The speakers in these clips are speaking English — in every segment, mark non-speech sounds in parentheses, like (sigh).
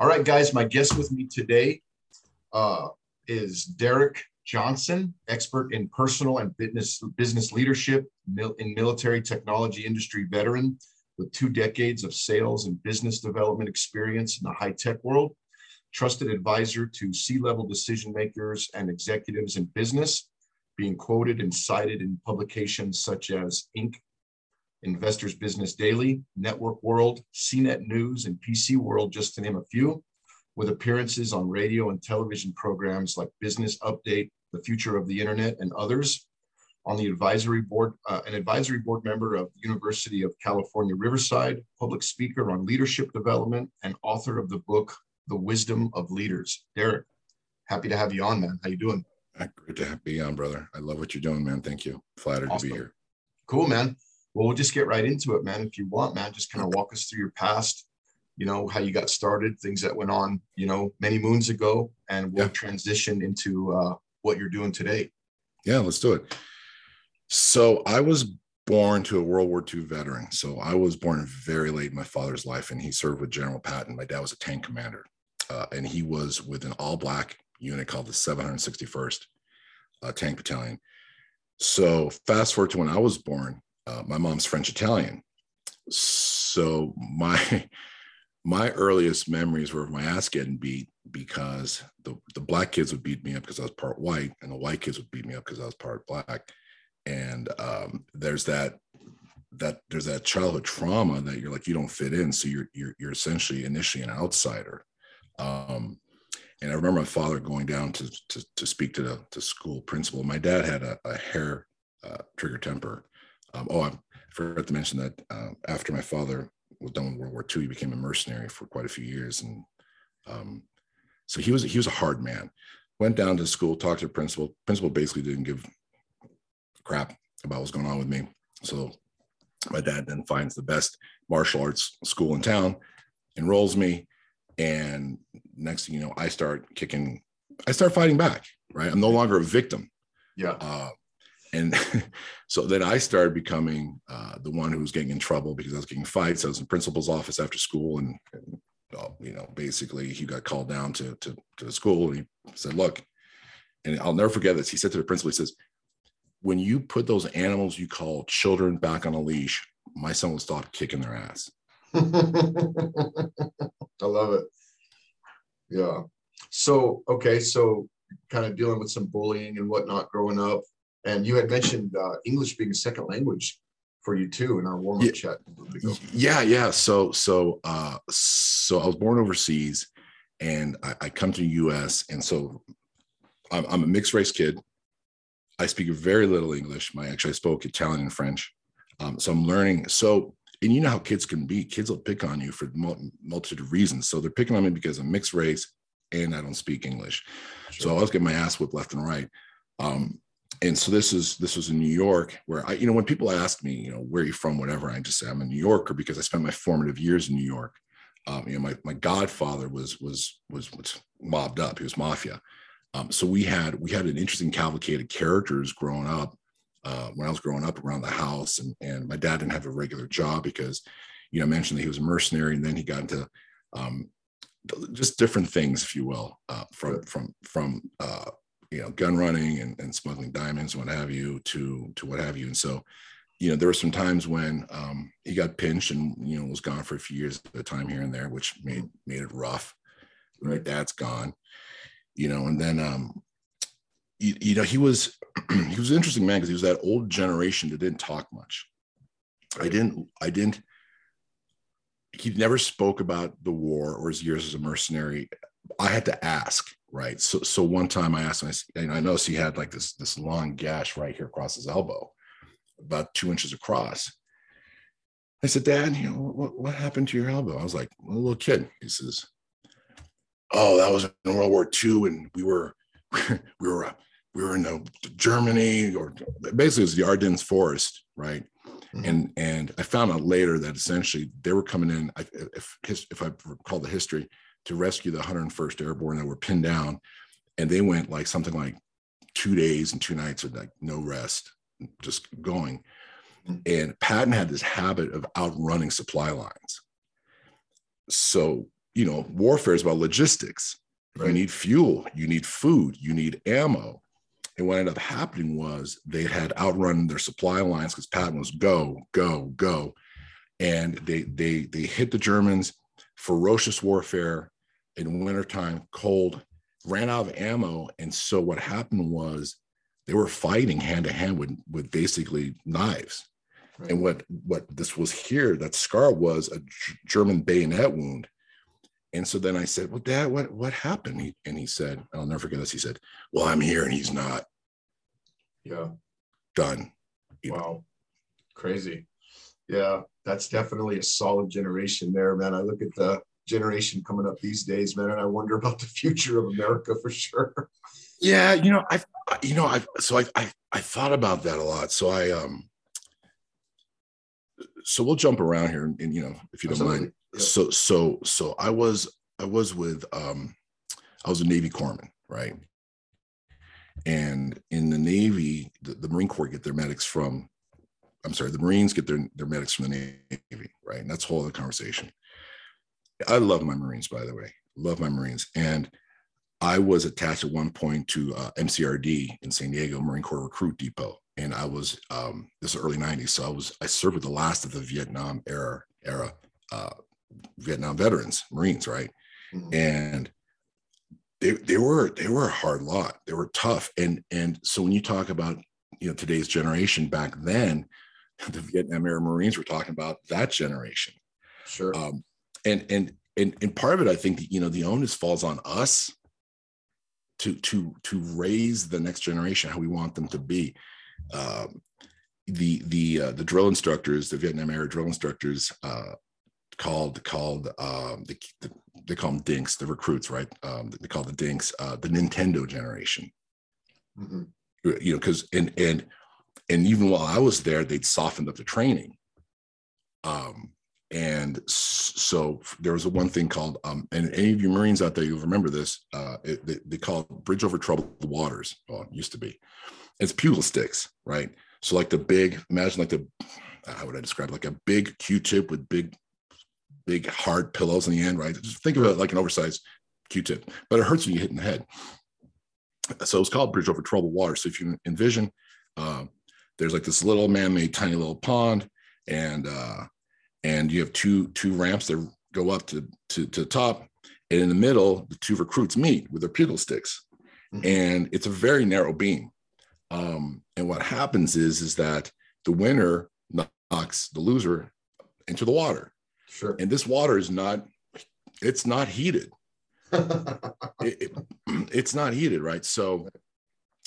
All right, guys, my guest with me today uh, is Derek Johnson, expert in personal and business, business leadership, mil- in military technology industry veteran with two decades of sales and business development experience in the high tech world, trusted advisor to C level decision makers and executives in business, being quoted and cited in publications such as Inc., Investors Business Daily, Network World, CNET News, and PC World, just to name a few, with appearances on radio and television programs like Business Update, The Future of the Internet, and others. On the advisory board, uh, an advisory board member of the University of California, Riverside, public speaker on leadership development, and author of the book, The Wisdom of Leaders. Derek, happy to have you on, man. How you doing? Ah, Great to be on, brother. I love what you're doing, man. Thank you. Flattered to be here. Cool, man. Well, we'll just get right into it, man. If you want, man, just kind of walk us through your past, you know, how you got started, things that went on, you know, many moons ago, and we'll Yeah. transition into uh, what you're doing today. Yeah, let's do it. So I was born to a World War II veteran. So I was born very late in my father's life, and he served with General Patton. My dad was a tank commander, uh, and he was with an all-black unit called the 761st uh, Tank Battalion. So fast forward to when I was born, uh, my mom's French Italian. So my (laughs) my earliest memories were of my ass getting beat because the, the black kids would beat me up because I was part white, and the white kids would beat me up because I was part black. And um, there's that that there's that childhood trauma that you're like you don't fit in, so you're you're you're essentially initially an outsider. Um, and I remember my father going down to to, to speak to the to school principal. My dad had a, a hair uh, trigger temper. Um, oh, I forgot to mention that uh, after my father was done with World War II, he became a mercenary for quite a few years, and um, so he was he was a hard man. Went down to school, talked to the principal. Principal basically didn't give crap about what's going on with me. So my dad then finds the best martial arts school in town, enrolls me, and next thing you know, I start kicking. I start fighting back. Right, I'm no longer a victim. Yeah. Uh, and (laughs) so then I started becoming uh, the one who was getting in trouble because I was getting fights. I was in principal's office after school, and, and you know, basically he got called down to, to to the school, and he said, "Look," and I'll never forget this. He said to the principal, "He says, when you put those animals you call children back on a leash, my son will stop kicking their ass." (laughs) I love it. Yeah. So, okay. So, kind of dealing with some bullying and whatnot growing up. And you had mentioned uh, English being a second language for you too in our warm up Yeah. chat. a little bit ago. Yeah, yeah. So, so, uh, so I was born overseas, and I, I come to the U.S. and so I'm, I'm a mixed race kid. I speak very little English. My actually I spoke Italian and French, um, so I'm learning. So, and you know how kids can be. Kids will pick on you for mul- multitude of reasons. So they're picking on me because I'm mixed race and I don't speak English. So I was getting my ass whipped left and right. Um, and so this is this was in New York, where I, you know, when people ask me, you know, where are you from, whatever, I just say I'm a New Yorker because I spent my formative years in New York. Um, you know, my my godfather was was was was mobbed up. He was mafia. Um, so we had we had an interesting cavalcade of characters growing up. Uh, when I was growing up around the house, and and my dad didn't have a regular job because, you know, I mentioned that he was a mercenary, and then he got into um, just different things, if you will, uh, from from from uh, you know gun running and, and smuggling diamonds, what have you, to to what have you. And so, you know, there were some times when um, he got pinched and you know was gone for a few years at a time here and there, which made made it rough. My Right. dad's gone, you know, and then um, you, you know he was (clears throat) he was an interesting man because he was that old generation that didn't talk much. I didn't I didn't he never spoke about the war or his years as a mercenary. I had to ask, right? So, so one time I asked him, I, s- and I noticed he had like this this long gash right here across his elbow. about two inches across. I said, Dad, you know, what, what happened to your elbow? I was like, a little kid. He says, Oh, that was in World War II, and we were (laughs) we were we were in uh, Germany, or basically it was the Ardennes forest, right? Mm-hmm. And and I found out later that essentially they were coming in, if if I recall the history, to rescue the 101st Airborne that were pinned down, and they went like something like two days and two nights with like no rest, just going. And Patton had this habit of outrunning supply lines. So you know, warfare is about logistics. Right. You need fuel, you need food, you need ammo. And what ended up happening was they had outrun their supply lines because Patton was go, go, go. And they they they hit the Germans, ferocious warfare in wintertime, cold, ran out of ammo. And so what happened was they were fighting hand to hand with, with basically knives. Right. And what what this was here, that scar was a German bayonet wound and so then I said, "Well, Dad, what what happened?" He, and he said, "I'll never forget this." He said, "Well, I'm here, and he's not." Yeah. Done. You wow. Know. Crazy. Yeah, that's definitely a solid generation there, man. I look at the generation coming up these days, man, and I wonder about the future of America for sure. Yeah, you know, I've, you know, I've, so I, I, I thought about that a lot. So I, um, so we'll jump around here, and, and you know, if you don't Absolutely. mind. Yep. So so so I was I was with um I was a Navy corpsman, right? And in the Navy, the, the Marine Corps get their medics from I'm sorry, the Marines get their, their medics from the Navy, right? And that's a whole other conversation. I love my Marines, by the way. Love my Marines. And I was attached at one point to uh, MCRD in San Diego, Marine Corps Recruit Depot. And I was, um, this early 90s. So I was, I served with the last of the Vietnam era, era uh, Vietnam veterans, Marines, right? Mm-hmm. And they they were they were a hard lot. They were tough. And and so when you talk about you know today's generation back then, (laughs) the Vietnam era Marines were talking about that generation. Sure. Um, and and and and part of it, I think, you know, the onus falls on us to to to raise the next generation how we want them to be. Um, the the uh, the drill instructors, the Vietnam era drill instructors, uh, called called um, the, the, they call them dinks, the recruits, right? Um, they call the dinks uh, the Nintendo generation. Mm-hmm. You know, because and and and even while I was there, they'd softened up the training. Um, and so there was a one thing called, um, and any of you Marines out there, you'll remember this. Uh, it, they, they call it Bridge Over Troubled Waters. Well, it used to be. It's pugil sticks, right? So like the big, imagine like the, how would I describe it? like a big Q-tip with big big hard pillows in the end, right? Just think of it like an oversized Q-tip, but it hurts when you hit in the head. So it's called Bridge Over Troubled Water. So if you envision, uh, there's like this little man-made tiny little pond, and uh, and you have two two ramps that go up to to to the top, and in the middle, the two recruits meet with their pugil sticks, mm-hmm. and it's a very narrow beam. Um, and what happens is is that the winner knocks the loser into the water Sure. And this water is not, it's not heated. (laughs) it, it, it's not heated, right? So,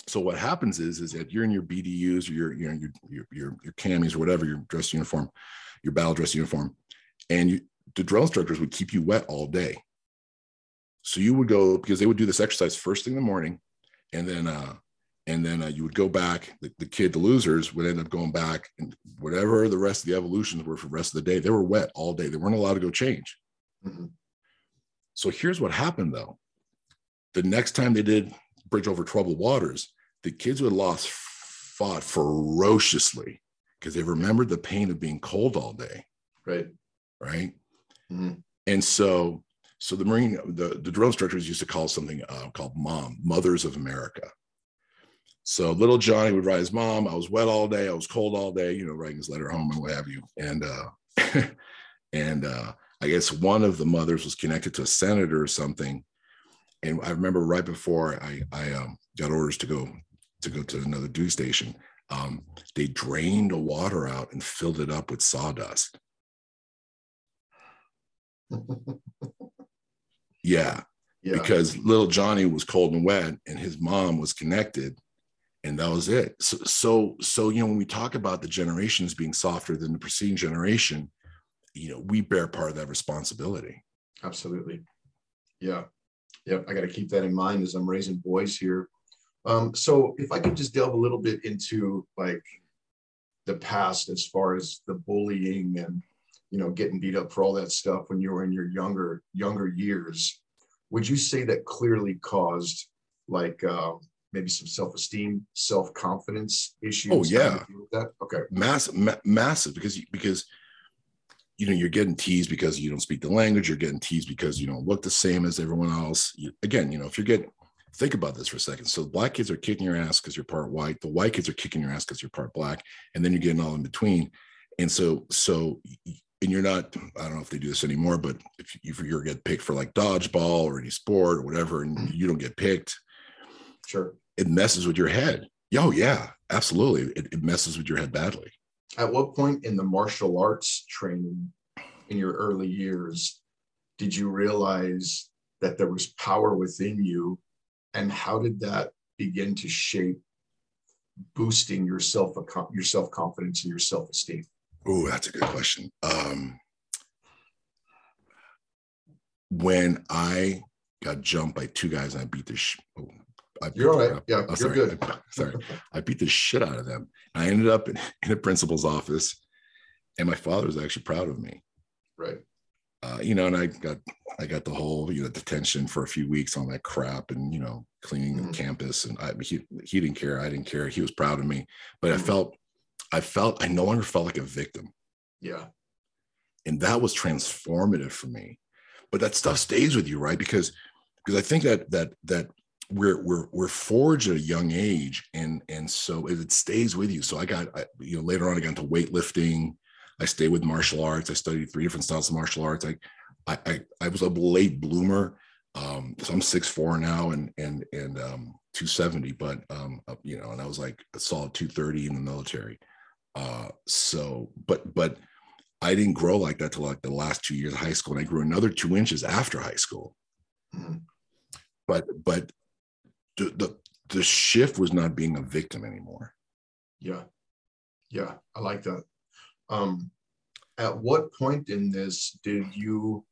so what happens is, is that you're in your BDUs or your, you know, your, your, your, your camis or whatever, your dress uniform, your battle dress uniform, and you, the drill instructors would keep you wet all day. So you would go because they would do this exercise first thing in the morning, and then uh, and then uh, you would go back the, the, kid the losers would end up going back and whatever the rest of the evolutions were for the rest of the day they were wet all day they weren't allowed to go change mm-hmm. so here's what happened though the next time they did bridge over troubled waters the kids who had lost fought ferociously because they remembered the pain of being cold all day right right mm-hmm. and so so the marine the, the drill instructors used to call something uh, called mom mothers of america so little Johnny would write his mom, I was wet all day, I was cold all day, you know, writing his letter home and what have you. And uh (laughs) and uh I guess one of the mothers was connected to a senator or something. And I remember right before I I um, got orders to go to go to another duty station, um, they drained the water out and filled it up with sawdust. (laughs) yeah, yeah, because little Johnny was cold and wet, and his mom was connected and that was it. So, so, so, you know, when we talk about the generations being softer than the preceding generation, you know, we bear part of that responsibility. Absolutely. Yeah. Yep. I got to keep that in mind as I'm raising boys here. Um, so if I could just delve a little bit into like the past as far as the bullying and you know getting beat up for all that stuff when you were in your younger younger years would you say that clearly caused like uh, maybe some self-esteem self-confidence issues? Oh yeah. That? Okay. Massive ma- massive because because you know you're getting teased because you don't speak the language you're getting teased because you don't look the same as everyone else. You, again you know if you're getting think about this for a second. So black kids are kicking your ass because you're part white. The white kids are kicking your ass because you're part black. And then you're getting all in between. And so so and you're not i don't know if they do this anymore but if, you, if you're get picked for like dodgeball or any sport or whatever and mm. you don't get picked sure. it messes with your head. Oh yeah absolutely. It, it messes with your head badly. At what point in the martial arts training in your early years did you realize that there was power within you and how did that begin to shape boosting your self your self confidence and your self esteem Oh, that's a good question. Um, when I got jumped by two guys and I beat the sh- oh, I beat you're all right. Yeah, oh, you're good. I, (laughs) sorry, (laughs) I beat the shit out of them. I ended up in, in a principal's office, and my father was actually proud of me. Right. Uh, you know, and I got I got the whole you know detention for a few weeks on that crap, and you know cleaning mm-hmm. the campus, and I he he didn't care, I didn't care. He was proud of me, but mm-hmm. I felt I felt I no longer felt like a victim. Yeah. And that was transformative for me. But that stuff stays with you, right? Because because I think that that that we're we're we're forged at a young age, and and so it stays with you. So I got I, you know later on I got into weightlifting. I stayed with martial arts. I studied three different styles of martial arts. I I I, I was a late bloomer. Um, so I'm six four now, and and and um, 270, but um, you know, and I was like a solid 230 in the military. Uh, so, but but I didn't grow like that till like the last two years of high school, and I grew another two inches after high school. Mm-hmm. But but the, the the shift was not being a victim anymore. Yeah, yeah, I like that. Um, at what point in this did you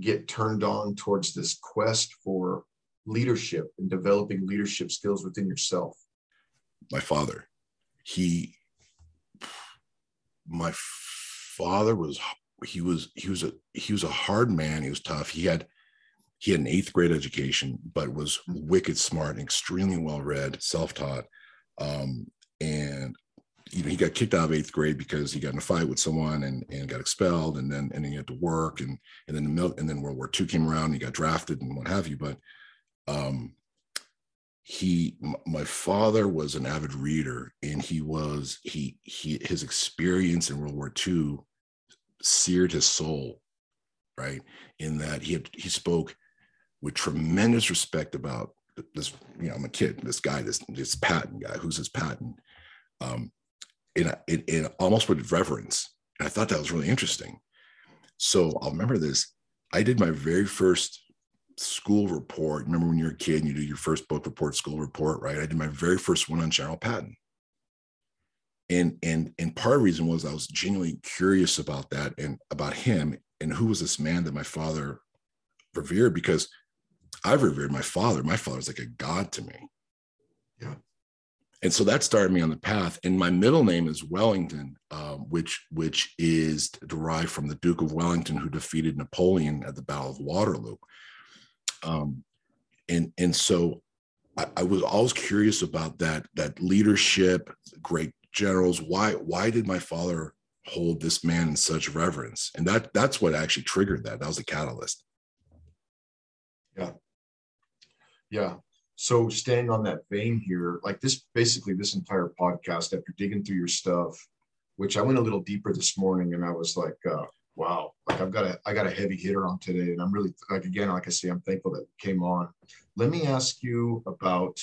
get turned on towards this quest for leadership and developing leadership skills within yourself? My father, he my father was he was he was a he was a hard man. He was tough. He had he had an eighth grade education, but was wicked smart and extremely well read, self taught. Um, and you know, he got kicked out of eighth grade because he got in a fight with someone and, and got expelled, and then and he had to work, and and then the and then World War II came around, and he got drafted and what have you. But um, he my father was an avid reader and he was he he his experience in world war ii seared his soul right in that he had he spoke with tremendous respect about this you know i'm a kid this guy this this patton guy who's this patton um in, in, in almost with reverence and i thought that was really interesting so i'll remember this i did my very first school report. Remember when you're a kid and you do your first book report, school report, right? I did my very first one on General Patton. And and and part of the reason was I was genuinely curious about that and about him and who was this man that my father revered because I've revered my father. My father father's like a god to me. Yeah. And so that started me on the path. And my middle name is Wellington, um, which which is derived from the Duke of Wellington, who defeated Napoleon at the Battle of Waterloo. Um, and and so I, I was always curious about that that leadership, great generals. Why why did my father hold this man in such reverence? And that that's what actually triggered that. That was a catalyst. Yeah. Yeah. So staying on that vein here, like this, basically this entire podcast, after digging through your stuff, which I went a little deeper this morning, and I was like, uh, wow, like I've got a I got a heavy hitter on today, and I'm really like again, like I say, I'm thankful that came on. Let me ask you about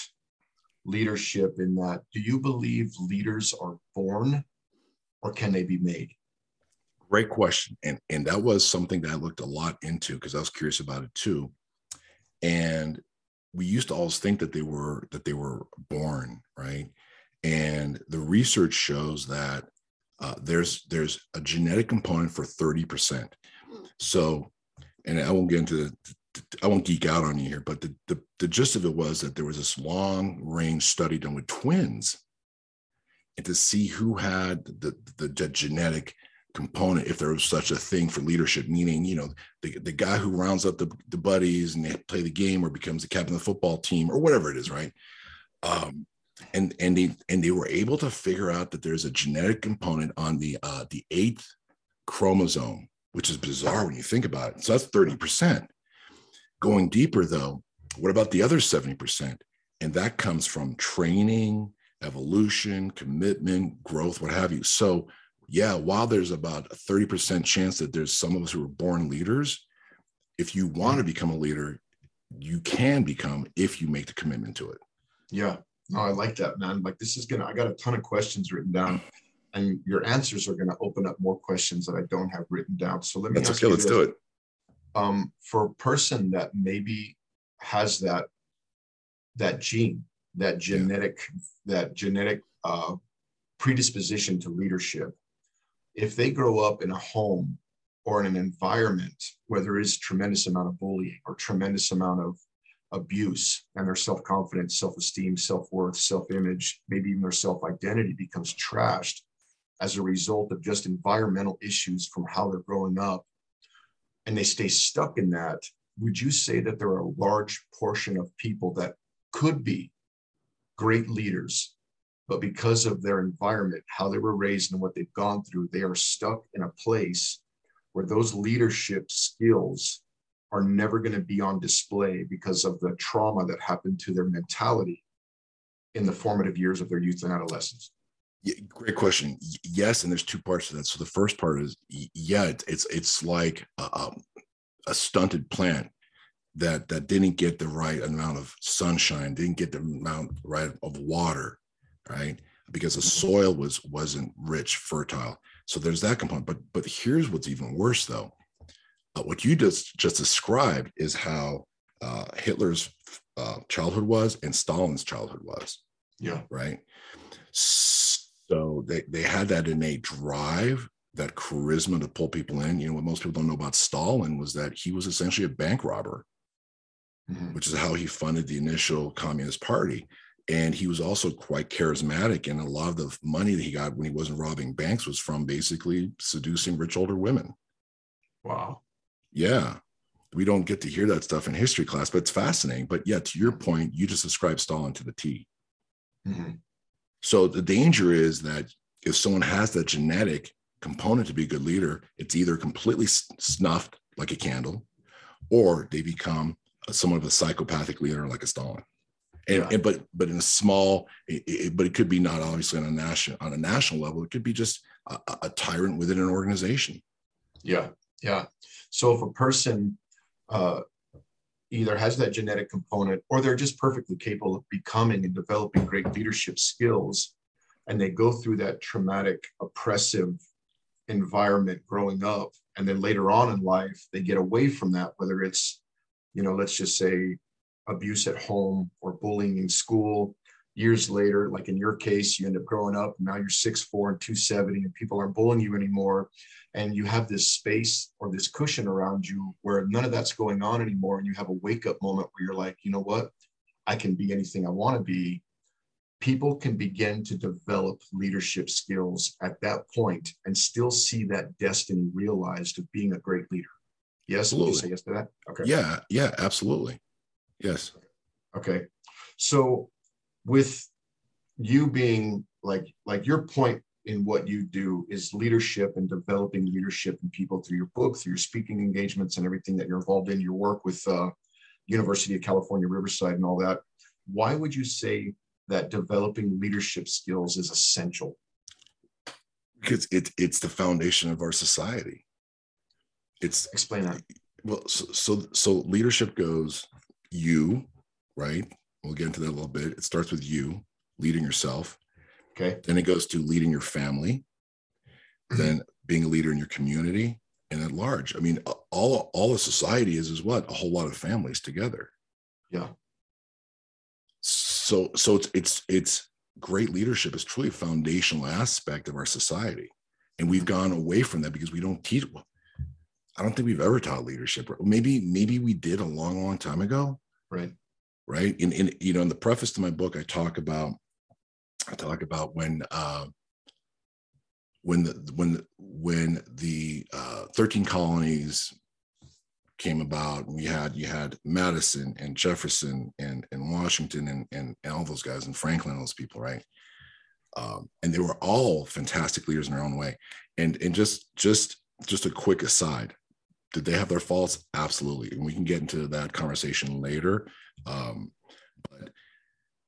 leadership. In that, do you believe leaders are born, or can they be made? Great question, and and that was something that I looked a lot into because I was curious about it too, and we used to always think that they were that they were born right? And the research shows that uh, there's there's a genetic component for 30%. So, and I won't get into the, I won't geek out on you here, but the, the, the gist of it was that there was this long range study done with twins. And to see who had the, the, the genetic component if there was such a thing for leadership meaning you know the, the guy who rounds up the, the buddies and they play the game or becomes the captain of the football team or whatever it is right? Um, and and they and they were able to figure out that there's a genetic component on the uh, the eighth chromosome which is bizarre when you think about it. So that's 30% going deeper though what about the other 70% and that comes from training evolution commitment growth what have you. So yeah, while there's about a 30% chance that there's some of us who are born leaders, if you want to become a leader, you can become if you make the commitment to it. Yeah. No, I like that, man. Like this is gonna, I got a ton of questions written down, and your answers are gonna open up more questions that I don't have written down. So let me That's okay, let's this. do it. Um, for a person that maybe has that that gene, that genetic, yeah. that genetic uh predisposition to leadership, if they grow up in a home or in an environment where there is tremendous amount of bullying or tremendous amount of abuse and their self-confidence self-esteem self-worth self-image maybe even their self-identity becomes trashed as a result of just environmental issues from how they're growing up and they stay stuck in that would you say that there are a large portion of people that could be great leaders but because of their environment, how they were raised, and what they've gone through, they are stuck in a place where those leadership skills are never going to be on display because of the trauma that happened to their mentality in the formative years of their youth and adolescence. Yeah, great question. Yes, and there's two parts to that. So the first part is, yeah, it's it's, it's like a, um, a stunted plant that that didn't get the right amount of sunshine, didn't get the amount right of water, right? Because the soil was wasn't rich, fertile. So there's that component. But but here's what's even worse, though. Uh, what you just just described is how uh, Hitler's uh, childhood was and Stalin's childhood was. Yeah. Right. So they they had that innate drive, that charisma to pull people in. You know what most people don't know about Stalin was that he was essentially a bank robber, mm-hmm. which is how he funded the initial Communist Party and he was also quite charismatic and a lot of the money that he got when he wasn't robbing banks was from basically seducing rich older women. Wow. Yeah. We don't get to hear that stuff in history class but it's fascinating. But yeah to your point you just described stalin to the t. Mm-hmm. so the danger is that if someone has that genetic component to be a good leader it's either completely snuffed like a candle or they become somewhat of a psychopathic leader like a stalin and, yeah. and, but but in a small it, it, but it could be not obviously on a national on a national level. It could be just a, a, tyrant within an organization. Yeah. Yeah. So if a person uh, either has that genetic component or they're just perfectly capable of becoming and developing great leadership skills and they go through that traumatic oppressive environment growing up and then later on in life they get away from that whether it's you know let's just say abuse at home or bullying in school. Years later, like in your case, you end up growing up now you're 6'4 and 270 and people aren't bullying you anymore. And you have this space or this cushion around you where none of that's going on anymore. And you have a wake up moment where you're like, you know what? I can be anything I want to be. People can begin to develop leadership skills at that point and still see that destiny realized of being a great leader. Yes, absolutely. say yes to that. Okay. Yeah, yeah, absolutely. Yes. Okay. So with you being like like your point in what you do is leadership and developing leadership in people through your book, through your speaking engagements and everything that you're involved in, your work with uh, University of California, Riverside and all that. Why would you say that developing leadership skills is essential? Because it, it's the foundation of our society. It's explain that. Well, so, so, so leadership goes you, right? We'll get into that a little bit. It starts with you leading yourself. Okay. Then it goes to leading your family, mm-hmm. then being a leader in your community and at large. I mean, all all a society is is what? A whole lot of families together. Yeah. So so it's it's it's great leadership is truly a foundational aspect of our society. And we've gone away from that because we don't teach. I don't think we've ever taught leadership. Maybe, maybe we did a long, long time ago. Right. Right. In, in you know, in the preface to my book, I talk about I talk about when uh when the when when the uh 13 colonies came about we had you had madison and jefferson and and washington and, and and all those guys and franklin and those people right um, and they were all fantastic leaders in their own way and and just just just a quick aside did they have their faults absolutely and we can get into that conversation later um, but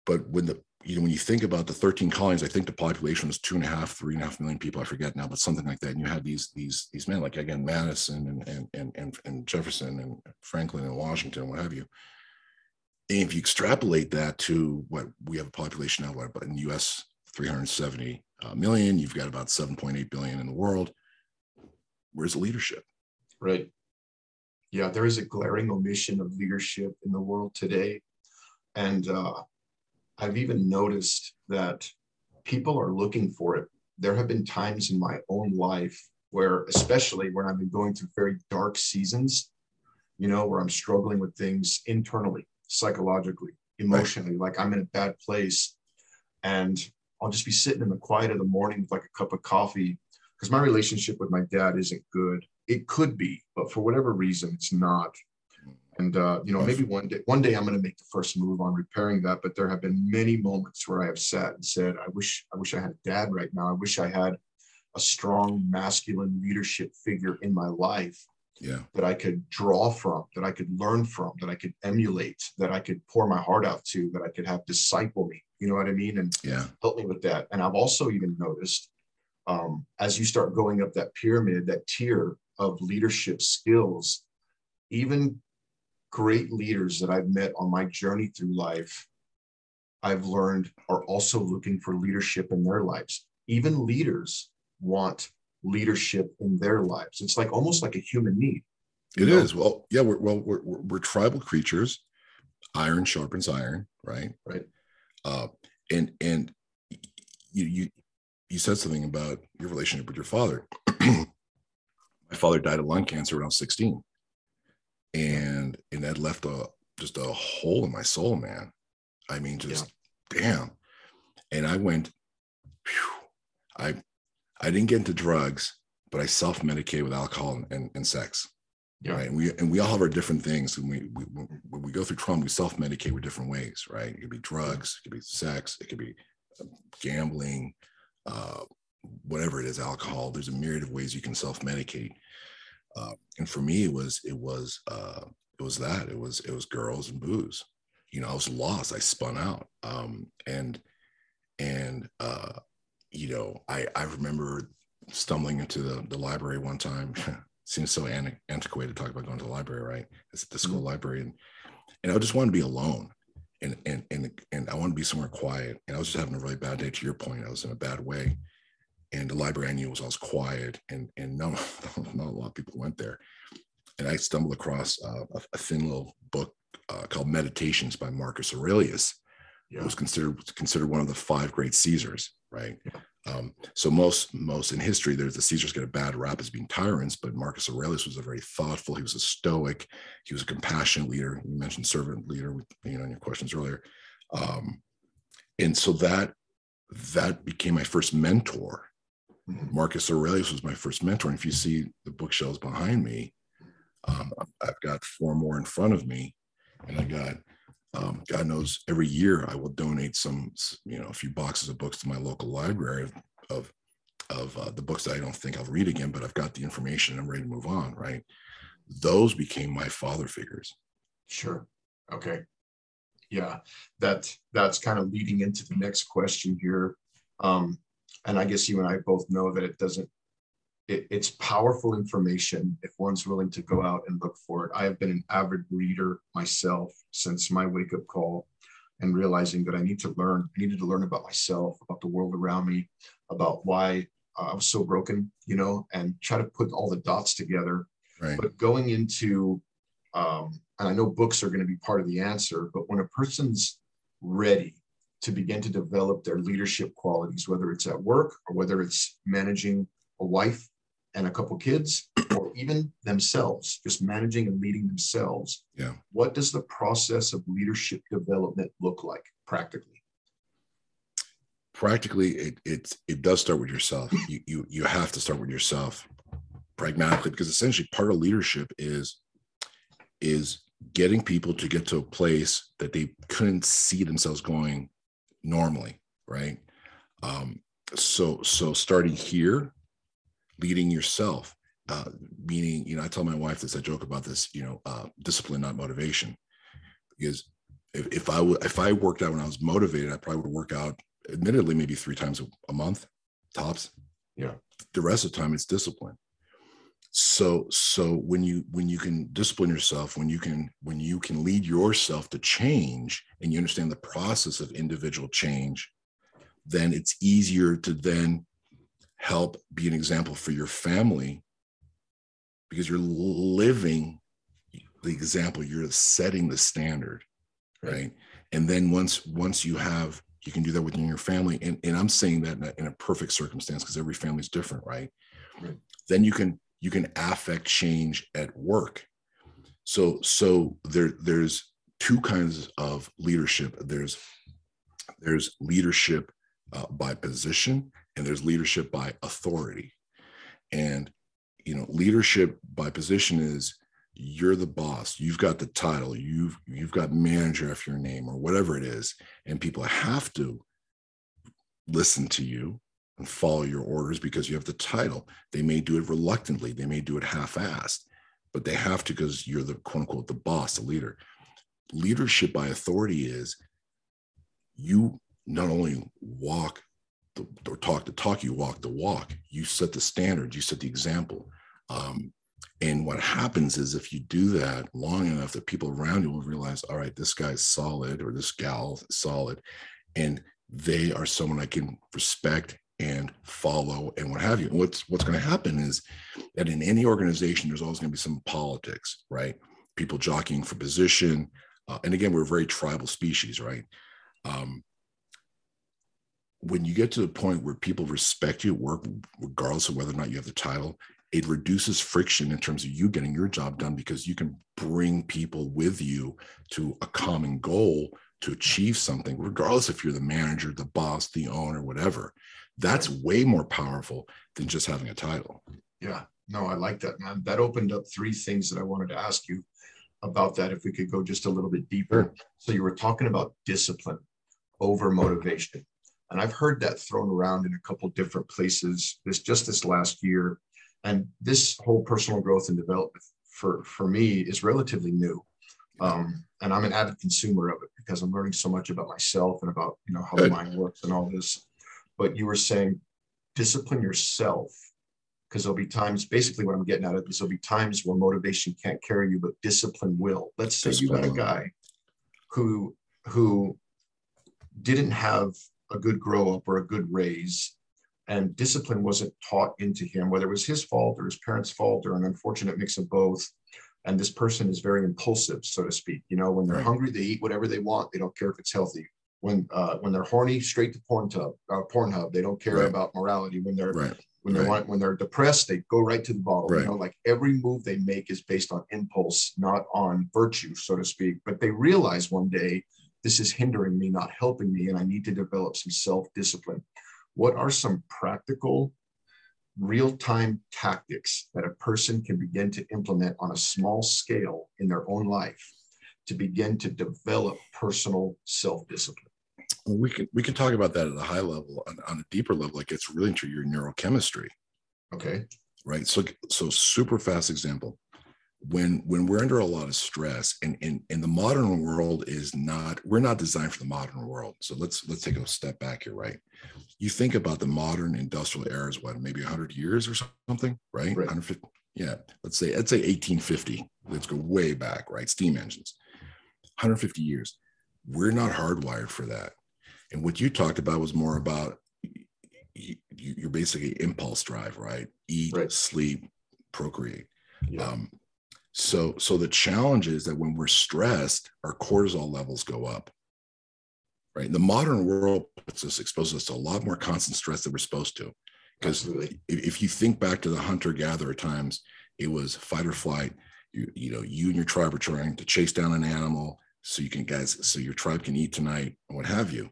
but when the you know, when you think about the 13 colonies, I think the population was two and a half, three and a half million people. I forget now, but something like that. And you had these these these men, like again, Madison and and and and, Jefferson and Franklin and Washington, what have you. And if you extrapolate that to what we have a population now, what in the U.S. 370 uh, you've got about 7.8 billion in the world. Where's the leadership? Right. Yeah, there is a glaring omission of leadership in the world today, and uh, I've even noticed that people are looking for it. There have been times in my own life where, especially when I've been going through very dark seasons, you know, where I'm struggling with things internally, psychologically, emotionally, like I'm in a bad place. And I'll just be sitting in the quiet of the morning with like a cup of coffee because my relationship with my dad isn't good. It could be, but for whatever reason, it's not. And uh, you know, maybe one day, one day I'm going to make the first move on repairing that. But there have been many moments where I have sat and said, "I wish, I wish I had a dad right now. I wish I had a strong masculine leadership figure in my life yeah. that I could draw from, that I could learn from, that I could emulate, that I could pour my heart out to, that I could have disciple me. You know what I mean? And yeah, help me with that. And I've also even noticed um, as you start going up that pyramid, that tier of leadership skills, even great leaders that I've met on my journey through life, I've learned are also looking for leadership in their lives. Even leaders want leadership in their lives. It's like almost like a human need. It know? is. Well, yeah, we're well, we're, we're, we're tribal creatures. Iron sharpens iron, right? Right. Uh, and and you you you said something about your relationship with your father. (clears throat) My father died of lung cancer when I was 16 and and that left a just a hole in my soul, man. I mean, just yeah. damn. And I went, whew, I I didn't get into drugs, but I self-medicate with alcohol and, and sex. Yeah. Right. And we and we all have our different things. And we, we when we go through trauma, we self-medicate with different ways, right? It could be drugs, it could be sex, it could be uh, gambling, uh, whatever it is, alcohol. There's a myriad of ways you can self-medicate. Uh, and for me, it was it was uh, it was that it was it was girls and booze. You know, I was lost. I spun out. Um, and and uh, you know, I I remember stumbling into the, the library one time. (laughs) Seems so antiquated to talk about going to the library, right? It's at the school mm-hmm. library, and and I just wanted to be alone, and and and and I wanted to be somewhere quiet. And I was just having a really bad day. To your point, I was in a bad way, and the library I knew was always quiet, and and no, (laughs) not a lot of people went there. And I stumbled across uh, a, a, thin little book uh, called Meditations by Marcus Aurelius. Yeah. It was considered considered one of the five great Caesars, right? Yeah. Um, so most most in history, there's the Caesars get a bad rap as being tyrants, but Marcus Aurelius was a very thoughtful. He was a stoic. He was a compassionate leader. You mentioned servant leader, you know, in your questions earlier. Um, and so that that became my first mentor. Marcus Aurelius was my first mentor. And if you see the bookshelves behind me, um, I've got four more in front of me, and I got um, God knows every year I will donate some, you know, a few boxes of books to my local library of of, uh, the books that I don't think I'll read again, but I've got the information. And I'm ready to move on. Right? Those became my father figures. Sure. Okay. Yeah, that that's kind of leading into the next question here. Um, and I guess you and I both know that it doesn't. It, it's powerful information if one's willing to go out and look for it. I have been an avid reader myself since my wake up call, and realizing that I need to learn. I needed to learn about myself, about the world around me, about why I was so broken, you know, and try to put all the dots together. Right. But going into, um, and I know books are going to be part of the answer, but when a person's ready to begin to develop their leadership qualities, whether it's at work or whether it's managing a wife and a couple kids or even themselves, just managing and leading themselves. Yeah. What does the process of leadership development look like practically? Practically, it it it does start with yourself. (laughs) You you you have to start with yourself pragmatically because essentially part of leadership is is getting people to get to a place that they couldn't see themselves going normally, right? Um, so so starting here leading yourself uh, meaning you know i tell my wife this i joke about this you know uh, discipline not motivation. Because if, if if i worked out when i was motivated i probably would work out admittedly maybe three times a month tops. Yeah. The rest of the time it's discipline so so when you when you can discipline yourself when you can when you can lead yourself to change and you understand the process of individual change then it's easier to then help be an example for your family because you're living the example you're setting the standard right. and then once once you have you can do that within your family and, and i'm saying that in a, in a perfect circumstance because every family is different right? right. Then you can you can affect change at work. So so there there's two kinds of leadership. There's there's leadership uh, by position and there's leadership by authority. And you know leadership by position is you're the boss you've got the title you've you've got manager after your name or whatever it is and people have to listen to you and follow your orders because you have the title they may do it reluctantly they may do it half-assed but they have to because you're the quote unquote the boss the leader leadership by authority is you not only walk the, or talk the talk, you walk the walk. You set the standard, you set the example. Um, and what happens is if you do that long enough, that people around you will realize, all right, this guy's solid or this gal solid. And they are someone I can respect and follow and what have you. And what's what's going to happen is that in any organization, there's always going to be some politics, right? People jockeying for position. Uh, and again, we're a very tribal species, right? Um, when you get to the point where people respect you at work regardless of whether or not you have the title it reduces friction in terms of you getting your job done because you can bring people with you to a common goal to achieve something regardless if you're the manager the boss the owner whatever that's way more powerful than just having a title yeah no i like that man that opened up three things that i wanted to ask you about that if we could go just a little bit deeper sure. so you were talking about discipline over motivation and I've heard that thrown around in a couple different places this just this last year. And this whole personal growth and development for, for me is relatively new. Um, and I'm an avid consumer of it because I'm learning so much about myself and about you know how Good. the mind works and all this. But you were saying discipline yourself because there'll be times basically what I'm getting at is there'll be times where motivation can't carry you, but discipline will. Let's say discipline. you got a guy who who didn't have a good grow up or a good raise and discipline wasn't taught into him whether it was his fault or his parents fault or an unfortunate mix of both and this person is very impulsive so to speak you know when they're right. hungry they eat whatever they want they don't care if it's healthy when uh, when they're horny straight to porn tub uh, pornhub they don't care right. about morality when they're right. when they want when they're depressed they go right to the bottle you know like every move they make is based on impulse not on virtue so to speak but they realize one day this is hindering me, not helping me, and I need to develop some self discipline. What are some practical, real time tactics that a person can begin to implement on a small scale in their own life to begin to develop personal self discipline? Well, we can we can talk about that at a high level. On, on a deeper level, it gets really into your neurochemistry. Okay. Right. So so super fast example when when we're under a lot of stress and in in the modern world is not we're not designed for the modern world so let's let's take a step back here right you think about the modern industrial era is what maybe 100 years or something right, right. 150 yeah let's say let's say 1850 let's go way back right steam engines 150 years we're not hardwired for that and what you talked about was more about you, you're basically impulse drive right eat right. sleep procreate yeah. um, so, so the challenge is that when we're stressed, our cortisol levels go up. right? The modern world puts us exposes us to a lot more constant stress than we're supposed to. Because if, you think back to the hunter-gatherer times, it was fight or flight. You, you know, you and your tribe are trying to chase down an animal so you can guys, so your tribe can eat tonight and what have you.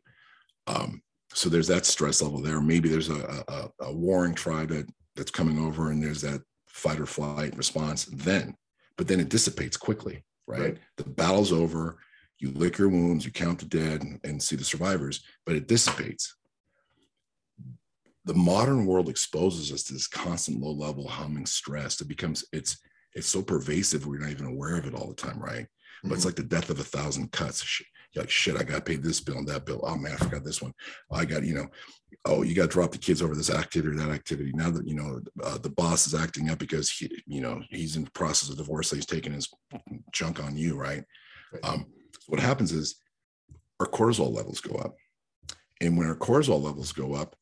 Um, so there's that stress level there. Maybe there's a, a, a warring tribe that that's coming over and there's that fight or flight response then, but then it dissipates quickly, right? Right. The battle's over. You lick your wounds, you count the dead and, and see the survivors, but it dissipates. The modern world exposes us to this constant low level humming stress. It becomes it's it's so pervasive we're not even aware of it all the time, right? But it's Mhm. like the death of a thousand cuts. You're like, shit, I got to pay this bill and that bill. Oh man, I forgot this one. I got, you know, oh, you got to drop the kids over this activity or that activity. Now that, you know, uh, the boss is acting up because he, you know, he's in the process of divorce. So he's taking his junk on you, right? Right. Um, so what happens is our cortisol levels go up. And when our cortisol levels go up,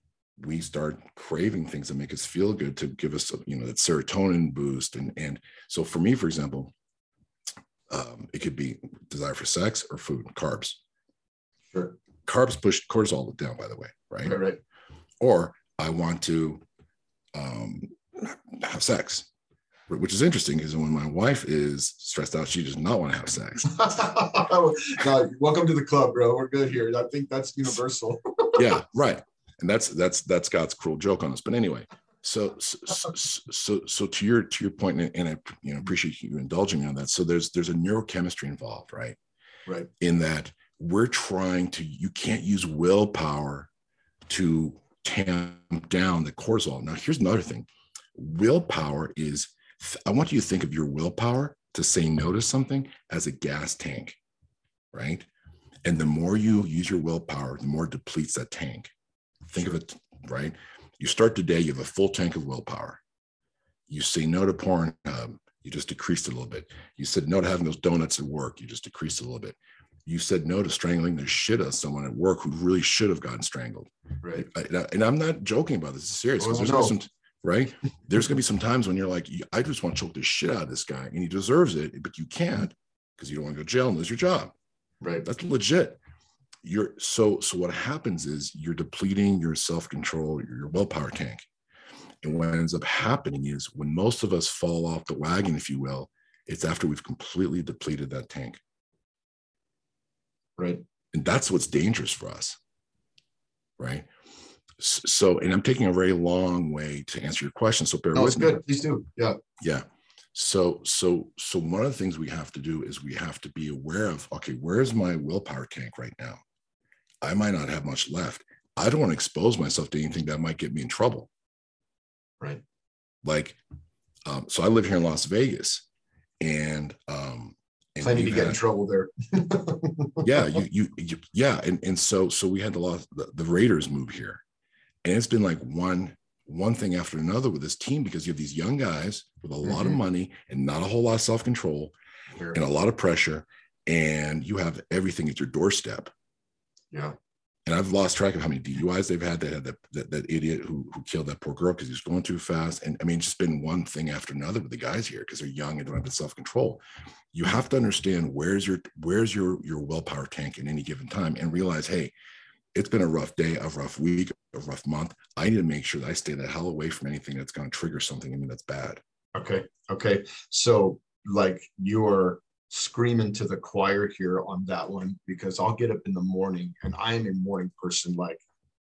we start craving things that make us feel good to give us, you know, that serotonin boost. And, and so for me, for example, um, it could be desire for sex or food, carbs. Sure. Carbs push cortisol down, by the way, right? Right, right. Or I want to um, have sex, which is interesting because when my wife is stressed out, she does not want to have sex. (laughs) no, welcome to the club, bro. We're good here. I think that's universal. yeah, right. And that's that's that's God's cruel joke on us. But anyway, so so so, to your to your point, and- and I you know appreciate you indulging me on that. So there's there's a neurochemistry involved, right? Right. in that we're trying to you can't use willpower to tamp down the cortisol now here's another thing willpower is i want you to think of your willpower to say no to something as a gas tank right and the more you use your willpower the more it depletes that tank think of it right you start the day you have a full tank of willpower you say no to porn um, you just decreased it a little bit you said no to having those donuts at work you just decreased it a little bit you said no to strangling the shit out of someone at work who really should have gotten strangled. Right. I- and I'm not joking about this. Is serious. Oh, there's no. some, right? There's going to be some times when you're like, I just want to choke the shit out of this guy and he deserves it, but you can't because you don't want to go to jail and lose your job. Right. That's legit. You're so, so what happens is you're depleting your self-control, your, your willpower tank. And what ends up happening is when most of us fall off the wagon, if you will, it's after we've completely depleted that tank. Right. and that's what's dangerous for us right so and i'm taking a very long way to answer your question so bear No, with it's me good. Please do. Yeah. yeah so so so one of the things we have to do is we have to be aware of okay where's my willpower tank right now i might not have much left i don't want to expose myself to anything that might get me in trouble Right. like um, so i live here in las vegas and um and Planning to get in trouble there. (laughs) yeah you, you you yeah and and so so we had the lot the, the raiders move here and it's been like one one thing after another with this team because you have these young guys with a lot of Mhm. money and not a whole lot of self-control Sure. and a lot of pressure and you have everything at your doorstep Yeah. and I've lost track of how many DUIs they've had. They had that that, that idiot who who killed that poor girl because he was going too fast. And I mean, it's just been one thing after another with the guys here because they're young and don't have the self control. You have to understand where's your where's your your willpower tank in any given time and realize, hey, it's been a rough day, a rough week, a rough month. I need to make sure that I stay the hell away from anything that's going to trigger something in me that's bad. Okay. Okay. So like you're screaming to the choir here on that one because I'll get up in the morning and I am a morning person, like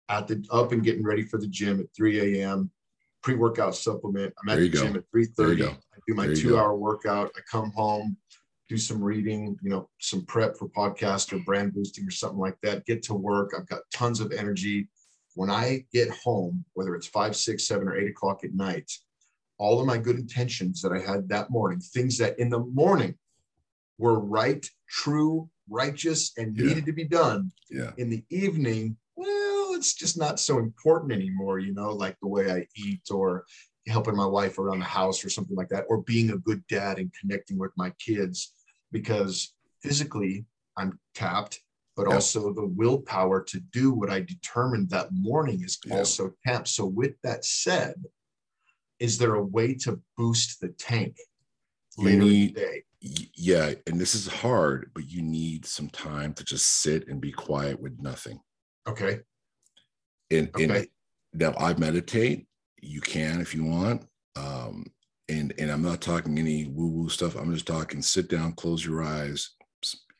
at the up and getting ready for the gym at 3 a.m. Pre-workout supplement. I'm at the go. gym at 3:30. I do my two-hour workout. I come home, do some reading, you know, some prep for podcast or brand boosting or something like that. Get to work. I've got tons of energy. When I get home, whether it's five, six, seven, or eight o'clock at night, all of my good intentions that I had that morning, things that in the morning were right, true, righteous, and Yeah. needed to be done, Yeah. in the evening, well, it's just not so important anymore, you know, like the way I eat or helping my wife around the house or something like that, or being a good dad and connecting with my kids because physically I'm tapped, but Yeah. also the willpower to do what I determined that morning is Yeah. also tapped. So, with that said, is there a way to boost the tank You later need- in the day? Yeah and this is hard but you need some time to just sit and be quiet with nothing Okay. and, and Okay. now i meditate you can if you want um and and i'm not talking any woo woo stuff i'm just talking sit down close your eyes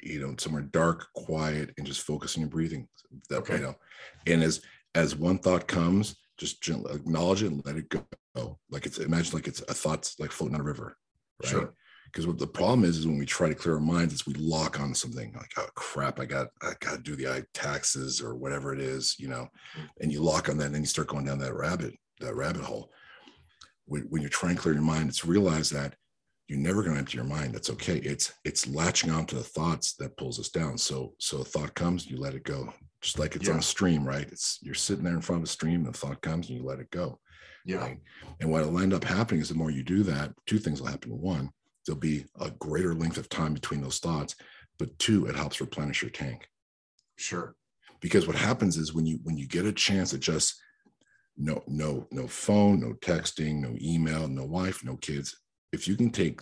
you know somewhere dark quiet and just focus on your breathing that Okay. you know and as as one thought comes just gently acknowledge it and let it go like it's imagine like it's a thought's like floating on a river right Sure. Because what the problem is is when we try to clear our minds is we lock on something like oh crap i got i got to do the I taxes or whatever it is you know? And you lock on that and then you start going down that rabbit that rabbit hole. When, when you're trying to clear your mind it's realize that you're never going to empty your mind. That's okay. It's it's latching on to the thoughts that pulls us down. So so a thought comes you let it go. Just like it's on a stream right? It's you're sitting there in front of a stream and the thought comes and you let it go Yeah. right? And what will end up happening is the more you do that, two things will happen. One, there'll be a greater length of time between those thoughts, but two, it helps replenish your tank. Sure. Because what happens is when you when you get a chance to just no no no phone, no texting, no email, no wife, no kids. If you can take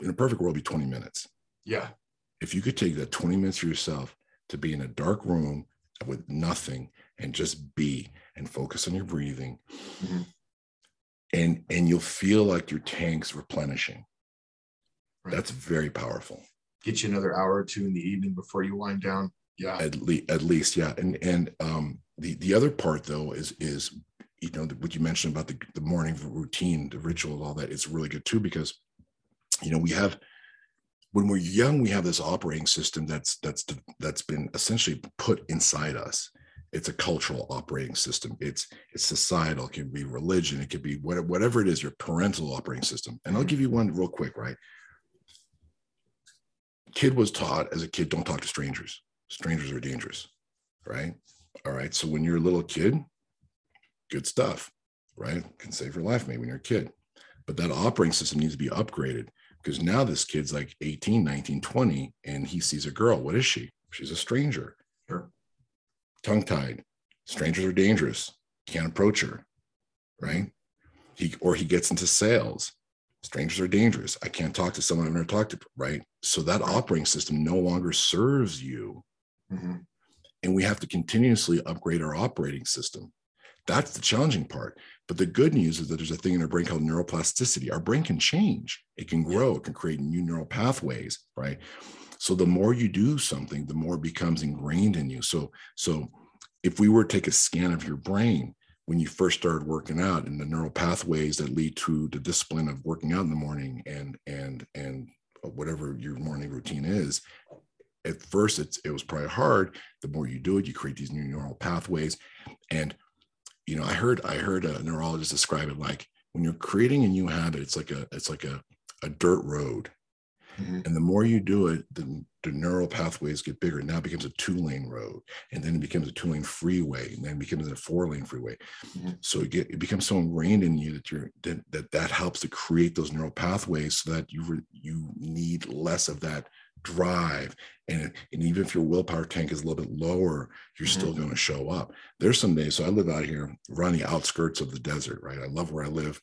in a perfect world, be 20 minutes. Yeah. If you could take that 20 minutes for yourself to be in a dark room with nothing and just be and focus on your breathing Mhm. and and you'll feel like your tank's replenishing Right. that's very powerful Get you another hour or two in the evening before you wind down. Yeah. at least at least yeah and and um the the other part though is is you know what you mentioned about the, the morning routine the ritual all that is really good too because you know we have when we're young we have this operating system that's that's that's been essentially put inside us it's a cultural operating system it's it's societal it can be religion it could be whatever, whatever it is your parental operating system and i'll Mhm. give you one real quick right kid was taught as a kid don't talk to strangers. Strangers are dangerous right? All right so when you're a little kid good stuff right? Can save your life maybe when you're a kid. But that operating system needs to be upgraded because now this kid's like 18 19 20 and he sees a girl. What is she? She's a stranger. Sure. tongue tied. Strangers are dangerous. Can't approach her right? He or he gets into sales strangers are dangerous i can't talk to someone i've never talked to right so that operating system no longer serves you Mhm. and we have to continuously upgrade our operating system. That's the challenging part. But the good news is that there's a thing in our brain called neuroplasticity. Our brain can change, it can grow, it can create new neural pathways, right? So the more you do something, the more it becomes ingrained in you. So, so if we were to take a scan of your brain when you first started working out and the neural pathways that lead to the discipline of working out in the morning and and and whatever your morning routine is, at first it's it was probably hard. The more you do it you create these new neural pathways. And you know i heard i heard a neurologist describe it like when you're creating a new habit it's like a it's like a, a dirt road. Mhm. and the more you do it the, the neural pathways get bigger now it becomes a two lane road and then it becomes a two lane freeway and then it becomes a four lane freeway so it, get, it becomes so ingrained in you that you're that, that that helps to create those neural pathways so that you re, you need less of that drive and, and even if your willpower tank is a little bit lower you're still going to show up. There's some days so i live out here around the outskirts of the desert right? I love where i live.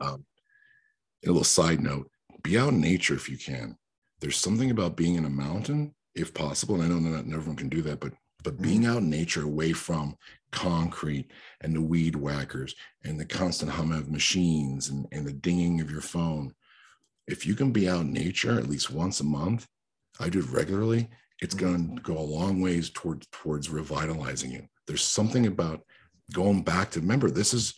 Um, a little side note be out in nature if you can there's something about being in a mountain if possible and i know not everyone can do that but but mm-hmm. being out in nature away from concrete and the weed whackers and the constant hum of machines and, and the dinging of your phone if you can be out in nature at least once a month i do it regularly it's mm-hmm. going to go a long ways towards towards revitalizing you. There's something about going back to remember this is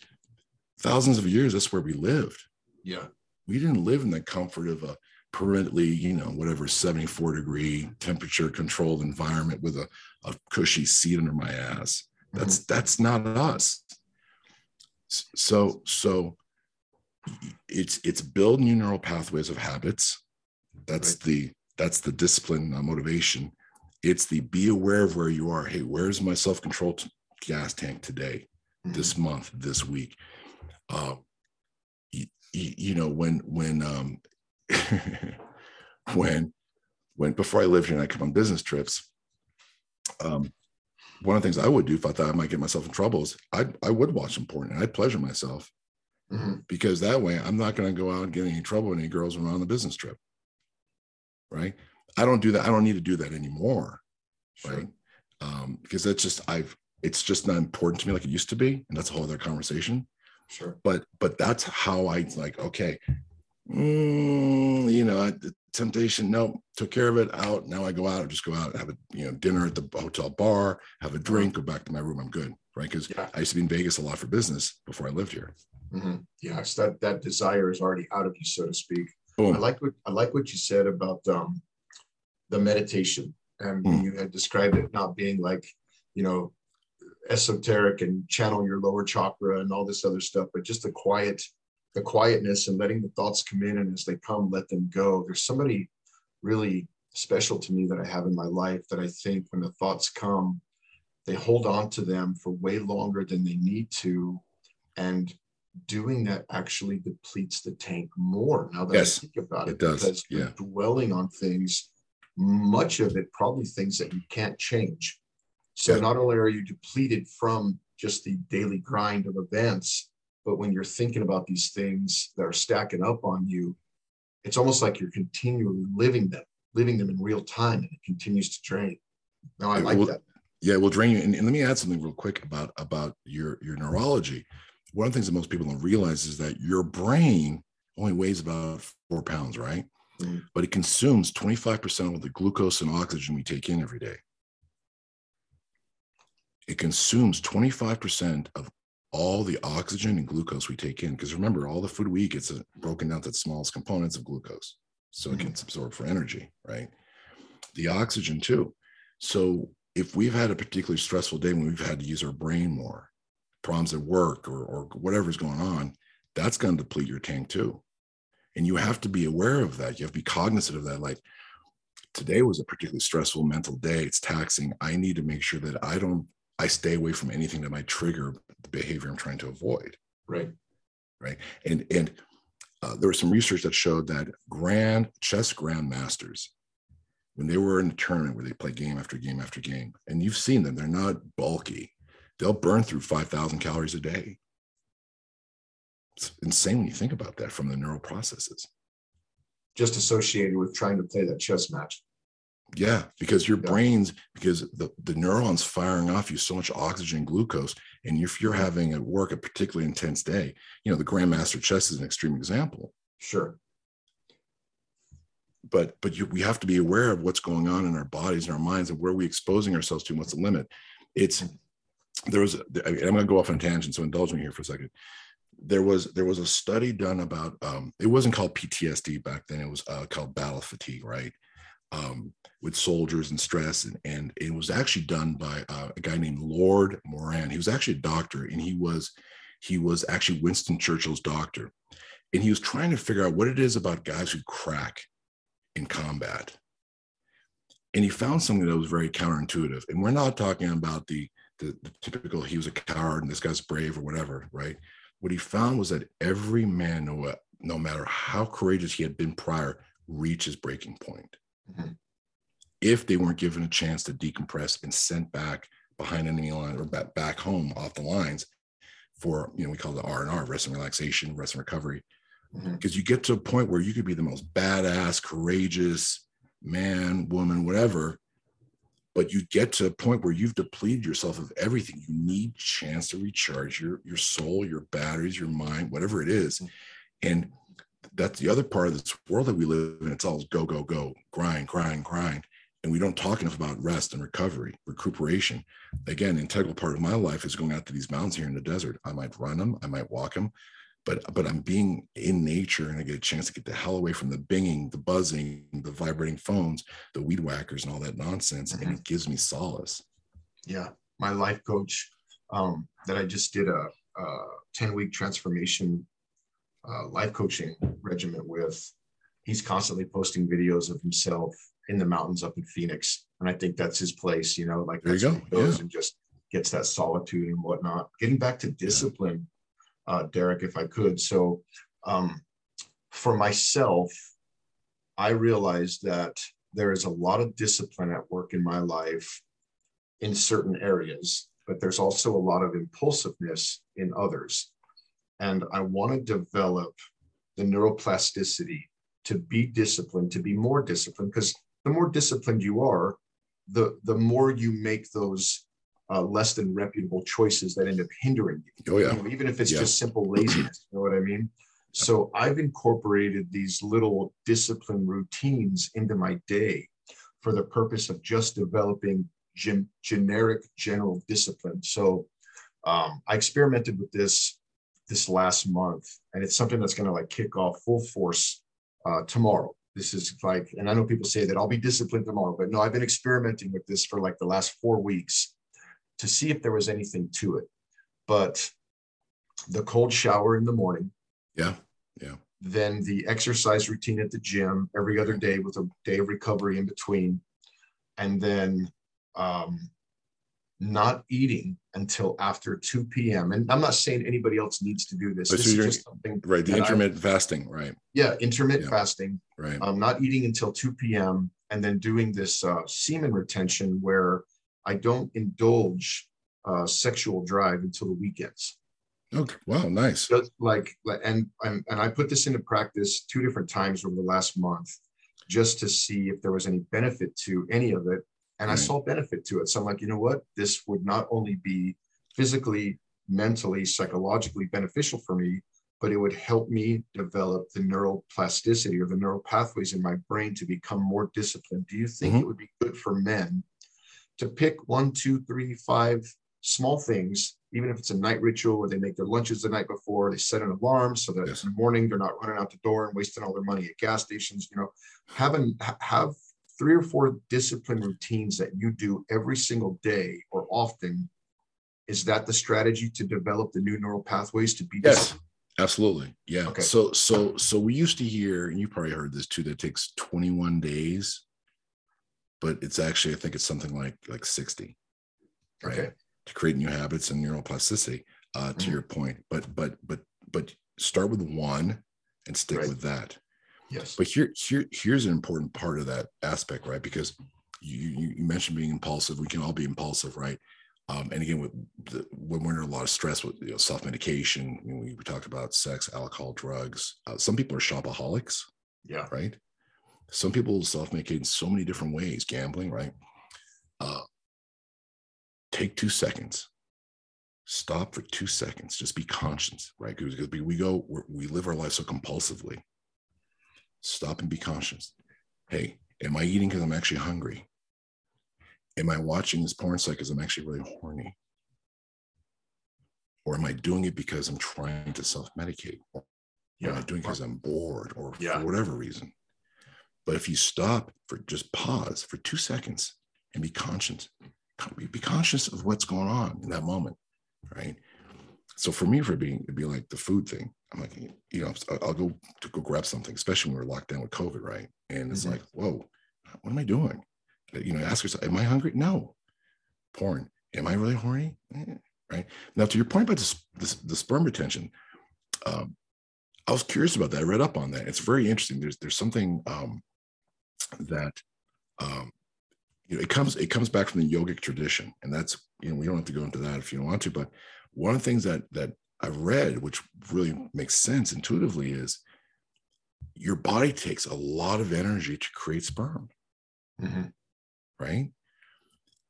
thousands of years that's where we lived. Yeah. we didn't live in the comfort of a permanently, you know, whatever 74 degree temperature controlled environment with a, a cushy seat under my ass. That's that's not us. So so it's it's build new neural pathways of habits. That's Right. the that's the discipline uh, motivation. It's the be aware of where you are. Hey, where's my self control gas tank today? Mhm. this month, this week. You, you know, when when um, (laughs) when when before I lived here and I come on business trips, um, one of the things I would do if I thought I might get myself in trouble is I I would watch some porn and I'd pleasure myself Mhm. because that way I'm not going to go out and get any trouble with any girls when I'm on the business trip. right? I don't do that. I don't need to do that anymore, Sure. right? Um, because that's just I've it's just not important to me like it used to be, and that's a whole other conversation. Sure. But but that's how I like. Okay, mm, you know, I, the temptation. No, took care of it. Out now. I go out. I just go out and have a you know dinner at the hotel bar, have a drink, go back to my room. I'm good, right? Because Yeah. I used to be in Vegas a lot for business before I lived here. Mhm. Yes, that that desire is already out of you, so to speak. Boom. I like what I like what you said about um, the meditation, and Hmm. you had described it not being like, you know, esoteric and channel your lower chakra and all this other stuff, but just a quiet, the quietness and letting the thoughts come in, and as they come, let them go. There's somebody really special to me that I have in my life that I think when the thoughts come, they hold on to them for way longer than they need to, and doing that actually depletes the tank more now that Yes, I think about it. it does, Because you're yeah. dwelling on things, much of it probably things that you can't change. So Yeah. not only are you depleted from just the daily grind of events, but when you're thinking about these things that are stacking up on you, it's almost like you're continually living them, living them in real time, and it continues to drain. Now I It like will- that. Yeah, we'll drain you. And, and let me add something real quick about about your your neurology. One of the things that most people don't realize is that your brain only weighs about four pounds, right? Mhm. But it consumes 25% of the glucose and oxygen we take in every day. It consumes 25% of all the oxygen and glucose we take in. Because remember, all the food we eat gets uh, broken down to the smallest components of glucose. So it gets absorbed for energy, right? The oxygen too. So if we've had a particularly stressful day when we've had to use our brain more, problems at work or, or whatever's going on, that's going to deplete your tank too. And you have to be aware of that. You have to be cognizant of that. Like today was a particularly stressful mental day. It's taxing. I need to make sure that I don't, I stay away from anything that might trigger the behavior I'm trying to avoid Right. right? And and uh, there was some research that showed that grand chess grandmasters, when they were in a tournament where they play game after game after game, and you've seen them, they're not bulky. They'll burn through five thousand calories a day. It's insane when you think about that from the neural processes. Just associated with trying to play that chess match. Yeah, because your Yeah. brains, because the, the neurons firing off you so much oxygen glucose. And if you're having at work a particularly intense day, you know, the Grandmaster chess is an extreme example. Sure. but but you, we have to be aware of what's going on in our bodies and our minds and where we exposing ourselves to and what's the limit it's there was I- i'm going to go off on a tangent so indulge me here for a second there was there was a study done about um, it wasn't called ptsd back then it was uh, called battle fatigue right um, with soldiers and stress and, and it was actually done by uh, a guy named lord moran he was actually a doctor and he was he was actually winston churchill's doctor and he was trying to figure out what it is about guys who crack in combat. And he found something that was very counterintuitive. And we're not talking about the, the, the typical he was a coward and this guy's brave or whatever, right? What he found was that every man, no, no matter how courageous he had been prior, reaches breaking point. Mhm. If they weren't given a chance to decompress and sent back behind enemy line or back, back home off the lines for, you know, we call it R and R, rest and relaxation, rest and recovery because you get to a point where you could be the most badass, courageous man, woman, whatever, but you get to a point where you've depleted yourself of everything. You need chance to recharge your your soul, your batteries, your mind, whatever it is. And that's the other part of this world that we live in. It's all go, go, go, grind, grind, grind. And we don't talk enough about rest and recovery, recuperation. Again, integral part of my life is going out to these mountains here in the desert. I might run them, I might walk them, but but I'm being in nature and I get a chance to get the hell away from the binging, the buzzing, the vibrating phones, the weed whackers, and all that nonsense, and it gives me solace. Yeah. My life coach um, that I just did a, a 10 week transformation uh, life coaching regiment with, he's constantly posting videos of himself in the mountains up in Phoenix. And I think that's his place, you know, like There you go, he goes yeah. and just gets that solitude and whatnot. Getting back to discipline, uh, Derek, if I could. So um, for myself, I realized that there is a lot of discipline at work in my life in certain areas, but there's also a lot of impulsiveness in others. And I want to develop the neuroplasticity to be disciplined, to be more disciplined, because the more disciplined you are, the the more you make those uh, less than reputable choices that end up hindering you. Oh yeah. You know, even if it's Yeah. just simple laziness, you know what I mean? So I've incorporated these little discipline routines into my day for the purpose of just developing gen- generic general discipline. So um, I experimented with this this last month, and it's something that's going to like kick off full force uh, tomorrow. This is like, and I know people say that I'll be disciplined tomorrow, but no, I've been experimenting with this for like the last four weeks to see if there was anything to it. But the cold shower in the morning, Yeah. Yeah. then the exercise routine at the gym every other day with a day of recovery in between, and then um, not eating until after 2 p.m. And I'm not saying anybody else needs to do this. This is just something, Right. The that I- intermittent fasting. Right. yeah, intermittent Yeah. fasting, Right. um, not eating until 2 p.m. and then doing this uh, semen retention where I don't indulge uh, sexual drive until the weekends. Okay. Wow. Nice. Just like, like- and, and and I put this into practice two different times over the last month, just to see if there was any benefit to any of it. And I saw benefit to it. So I'm like, you know what? This would not only be physically, mentally, psychologically beneficial for me, but it would help me develop the neuroplasticity or the neural pathways in my brain to become more disciplined. Do you think Mhm. it would be good for men to pick one, two, three, five small things, even if it's a night ritual where they make their lunches the night before, they set an alarm so that Yes. in the morning they're not running out the door and wasting all their money at gas stations. You know, having ha- have three or four discipline routines that you do every single day or often. Is that the strategy to develop the new neural pathways to be Yes. disciplined? Absolutely. Yeah. Okay. So so so we used to hear, and you probably heard this too, that it takes 21 days, but it's actually, I think it's something like like 60, right? Okay. To create new habits and neuroplasticity, uh, to Mhm. your point. But but but but start with one and stick Right. with that. Yes. But here, here, here's an important part of that aspect, right? Because you, you, mentioned being impulsive. We can all be impulsive, right? Um, and again, with the, when we're under a lot of stress with you know, self-medication, you know, we, we talk about sex, alcohol, drugs. Uh, some people are shopaholics, Yeah. right? Some people self-medicate in so many different ways, gambling, right? Uh, take two seconds. Stop for two seconds. Just be conscious, right? Because we, we go, we're, we live our life so compulsively stop and be conscious. Hey, am I eating because I'm actually hungry? Am I watching this porn site because I'm actually really horny? Or am I doing it because I'm trying to self medicate? Or am I Yeah. doing it because I'm bored or Yeah. for whatever reason? But if you stop for just pause for two seconds and be conscious, be conscious of what's going on in that moment, right? So for me, for being it'd be like the food thing. I'm like, you know, I'll go to go grab something, especially when we're locked down with COVID, right? And it's Mhm. like, whoa, what am I doing? You know, ask yourself, am I hungry? No. Porn. Am I really horny? Eh, Right. Now, to your point about this, this the sperm retention, um, I was curious about that. I read up on that. It's very interesting. There's there's something um, that um, you know it comes it comes back from the yogic tradition, and that's you know we don't have to go into that if you don't want to, but one of the things that that I've read, which really makes sense intuitively, is your body takes a lot of energy to create sperm, Mhm. right?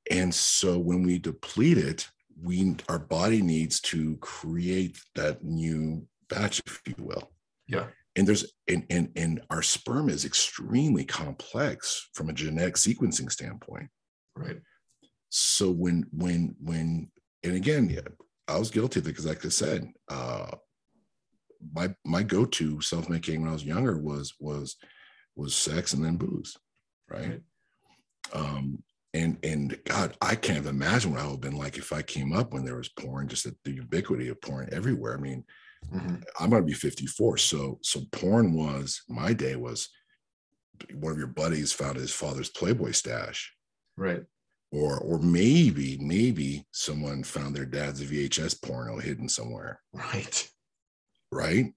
And so when we deplete it, we our body needs to create that new batch, if you will. Yeah. And there's and and and our sperm is extremely complex from a genetic sequencing standpoint. Right. So when when when and again, yeah, I was guilty of it because, like I said, uh, my my go-to self-medicating when I was younger was was was sex and then booze, right? Um, and and God, I can't imagine what I would have been like if I came up when there was porn, just the, the ubiquity of porn everywhere. I mean, Mhm. I'm gonna be 54, so so porn was my day was one of your buddies found his father's Playboy stash Right. Or or maybe maybe someone found their dad's VHS porno hidden somewhere, Right. right?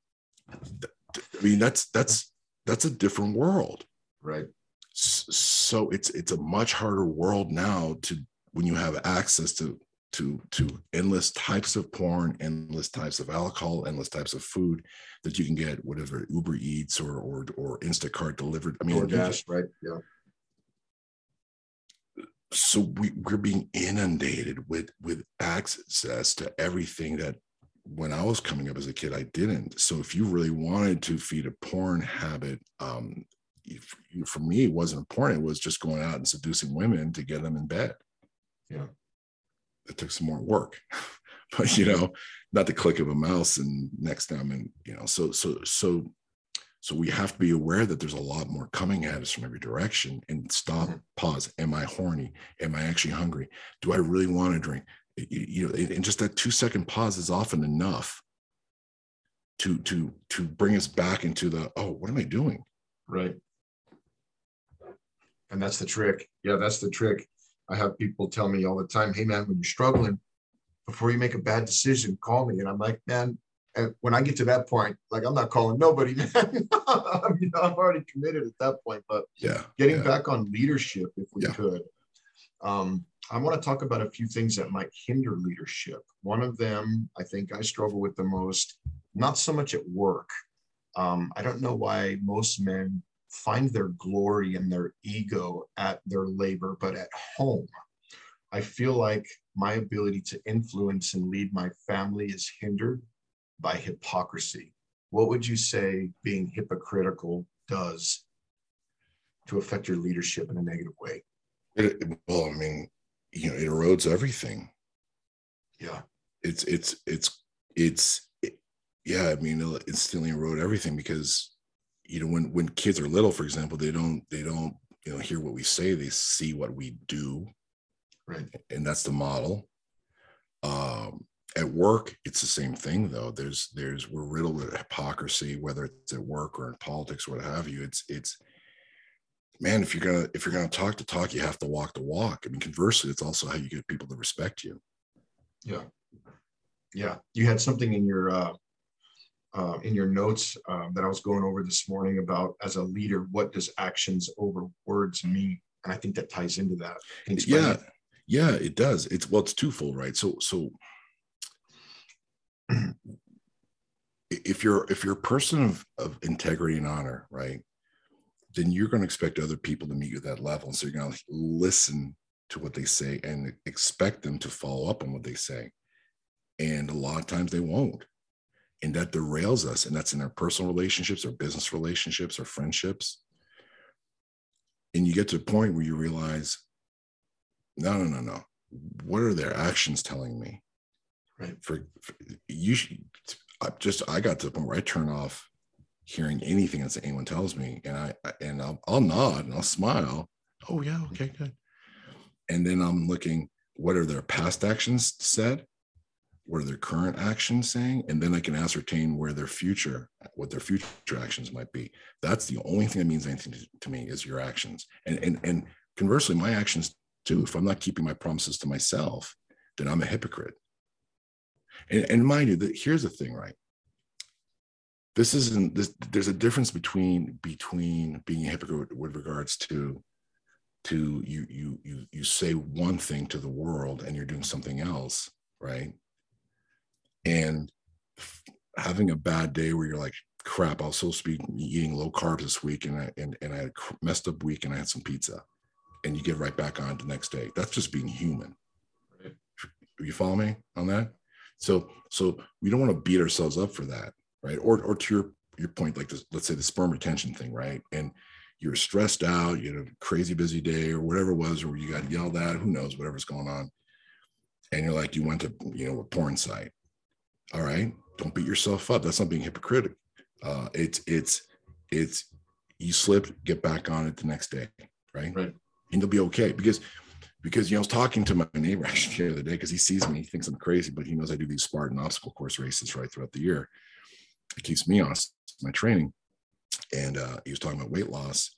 I mean, that's that's that's a different world. Right. So it's it's a much harder world now to when you have access to to to endless types of porn, endless types of alcohol, endless types of food that you can get, whatever Uber Eats or or or Instacart delivered. I mean, DoorDash, right? Yeah. So we, we're being inundated with with access to everything that when I was coming up as a kid, I didn't. So if you really wanted to feed a porn habit, um, if, for me, it wasn't important. It was just going out and seducing women to get them in bed. Yeah. It took some more work, (laughs) but you know, not the click of a mouse and next time. And, you know, so, so, so, so we have to be aware that there's a lot more coming at us from every direction and stop, mm-hmm. pause. Am I horny? Am I actually hungry? Do I really want to drink? you know, and just that two second pause is often enough to to to bring us back into the oh, what am I doing? Right. And that's the trick. Yeah, that's the trick. I have people tell me all the time, hey man, when you're struggling, before you make a bad decision, call me. And I'm like, man, and when I get to that point, like I'm not calling nobody, (laughs) man. I mean, I'm already committed at that point. But yeah, getting yeah. back on leadership, if we Yeah. could. Um, I want to talk about a few things that might hinder leadership. One of them, I think I struggle with the most, not so much at work. Um, I don't know why most men find their glory and their ego at their labor, but at home, I feel like my ability to influence and lead my family is hindered by hypocrisy. What would you say being hypocritical does to affect your leadership in a negative way? It, well, I mean, you know, it erodes everything. Yeah. It's it's it's it's it, yeah. I mean, it'll instantly erode everything because you know when when kids are little, for example, they don't they don't you know hear what we say. They see what we do, Right. and that's the model. Um, at work, it's the same thing though. There's there's we're riddled with hypocrisy, whether it's at work or in politics, or what have you. It's it's man, if you're gonna if you're gonna talk the talk, you have to walk the walk. I mean, conversely, it's also how you get people to respect you. Yeah. Yeah. You had something in your uh, uh, in your notes uh, that I was going over this morning about as a leader, what does actions over words mean? And I think that ties into that. Can you explain Yeah, it? yeah, it does. It's well, it's twofold, right? So so (clears throat) if you're if you're a person of, of integrity and honor, right, then you're going to expect other people to meet you at that level. And so you're going to listen to what they say and expect them to follow up on what they say. And a lot of times they won't. And that derails us. And that's in our personal relationships or business relationships or friendships. And you get to a point where you realize, no, no, no, no. What are their actions telling me? Right. For, for you, should, I just I got to the point where I turn off hearing anything that anyone tells me, and I and I'll, I'll nod and I'll smile. Oh yeah, okay, good. And then I'm looking. What are their past actions said? What are their current actions saying? And then I can ascertain where their future, what their future actions might be. That's the only thing that means anything to, to me is your actions. And and and conversely, my actions too. If I'm not keeping my promises to myself, then I'm a hypocrite. And, and mind you, that here's the thing, right? This isn't this. There's a difference between between being a hypocrite with regards to to you you you you say one thing to the world and you're doing something else, right? And having a bad day where you're like, crap, I was supposed to be eating low carbs this week, and I and, and I had a messed up week, and I had some pizza, and you get right back on the next day. That's just being human. Right. You follow me on that? So so we don't want to beat ourselves up for that, right? Or or to your your point, like this, let's say the sperm retention thing, right? And you're stressed out, you had a crazy busy day or whatever it was, or you got yelled at, who knows, whatever's going on. And you're like, you went to, you know, a porn site. All right. Don't beat yourself up. That's not being hypocritical. Uh, it's it's it's you slipped, get back on it the next day, right? Right. And you'll be okay because because you know I was talking to my neighbor (laughs) actually the other day because he sees me, he thinks I'm crazy, but he knows I do these Spartan obstacle course races right throughout the year. It keeps me on my training, and uh, he was talking about weight loss,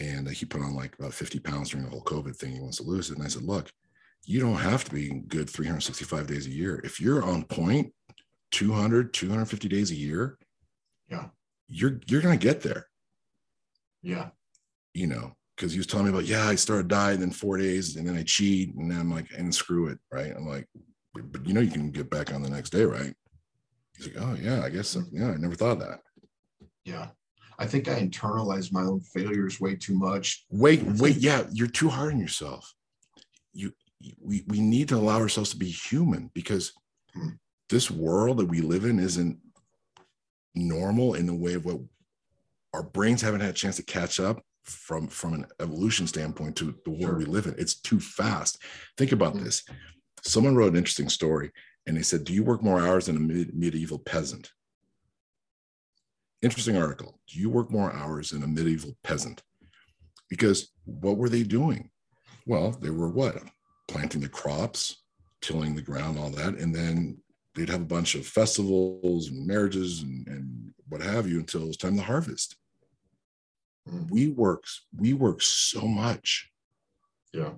and he put on like about 50 pounds during the whole COVID thing. He wants to lose it, and I said, look, you don't have to be good 365 days a year. If you're on point 200, 250 days a year, Yeah. you're you're gonna get there Yeah. you know because he was telling me about, yeah, I started diet, and then four days, and then I cheat, and then I'm like, and screw it, right? I'm like, but, but you know, you can get back on the next day, right? He's like, oh yeah, I guess so. Yeah, I never thought of that. Yeah. I think I internalized my own failures way too much. Wait, wait, yeah, you're too hard on yourself. You, we, we need to allow ourselves to be human because Hmm. this world that we live in isn't normal in the way of what our brains haven't had a chance to catch up from from an evolution standpoint to the world Sure. we live in. It's too fast. Think about Hmm. this. Someone wrote an interesting story and they said, Do you work more hours than a mid- medieval peasant? Interesting article. Do you work more hours than a medieval peasant? Because what were they doing? Well, they were what? Planting the crops, tilling the ground, all that. And then they'd have a bunch of festivals and marriages and, and what have you until it was time to harvest. We work, we work so much Yeah.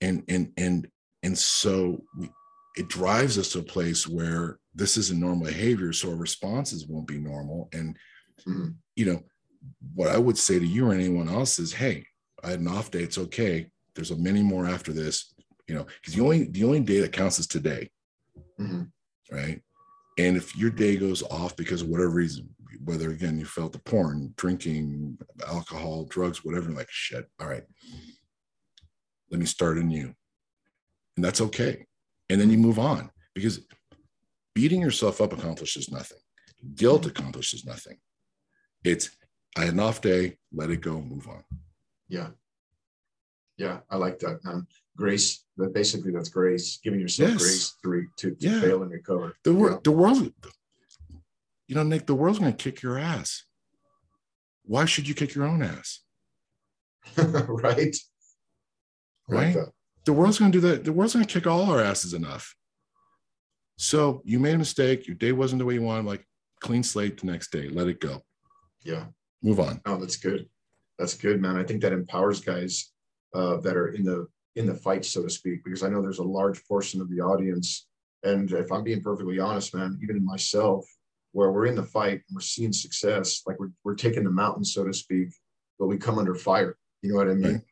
and and and and so we, it drives us to a place where this isn't normal behavior so our responses won't be normal and Mhm. you know what i would say to you or anyone else is hey i had an off day it's okay there's a many more after this you know because the only the only day that counts is today Mhm. right and if your day goes off because of whatever reason whether again you felt the porn drinking alcohol drugs whatever like shit all right let me start anew and that's okay and then you move on because beating yourself up accomplishes nothing guilt mm-hmm. accomplishes nothing it's i had an off day let it go move on Yeah. Yeah. I like that, man. Grace. That basically that's grace, giving yourself Yes. grace to, re, to, to Yeah. fail and recover. the Yeah. world the world you know nick the world's going to kick your ass why should you kick your own ass (laughs) right? I like Right. the world's going to do that. The world's going to kick all our asses enough. So you made a mistake. Your day wasn't the way you wanted. Like clean slate the next day. Let it go. Yeah. Move on. Oh, that's good. That's good, man. I think that empowers guys uh, that are in the in the fight, so to speak, because I know there's a large portion of the audience. And if I'm being perfectly honest, man, even myself, where we're in the fight and we're seeing success, like we're we're taking the mountain, so to speak, but we come under fire. You know what I mean? Right.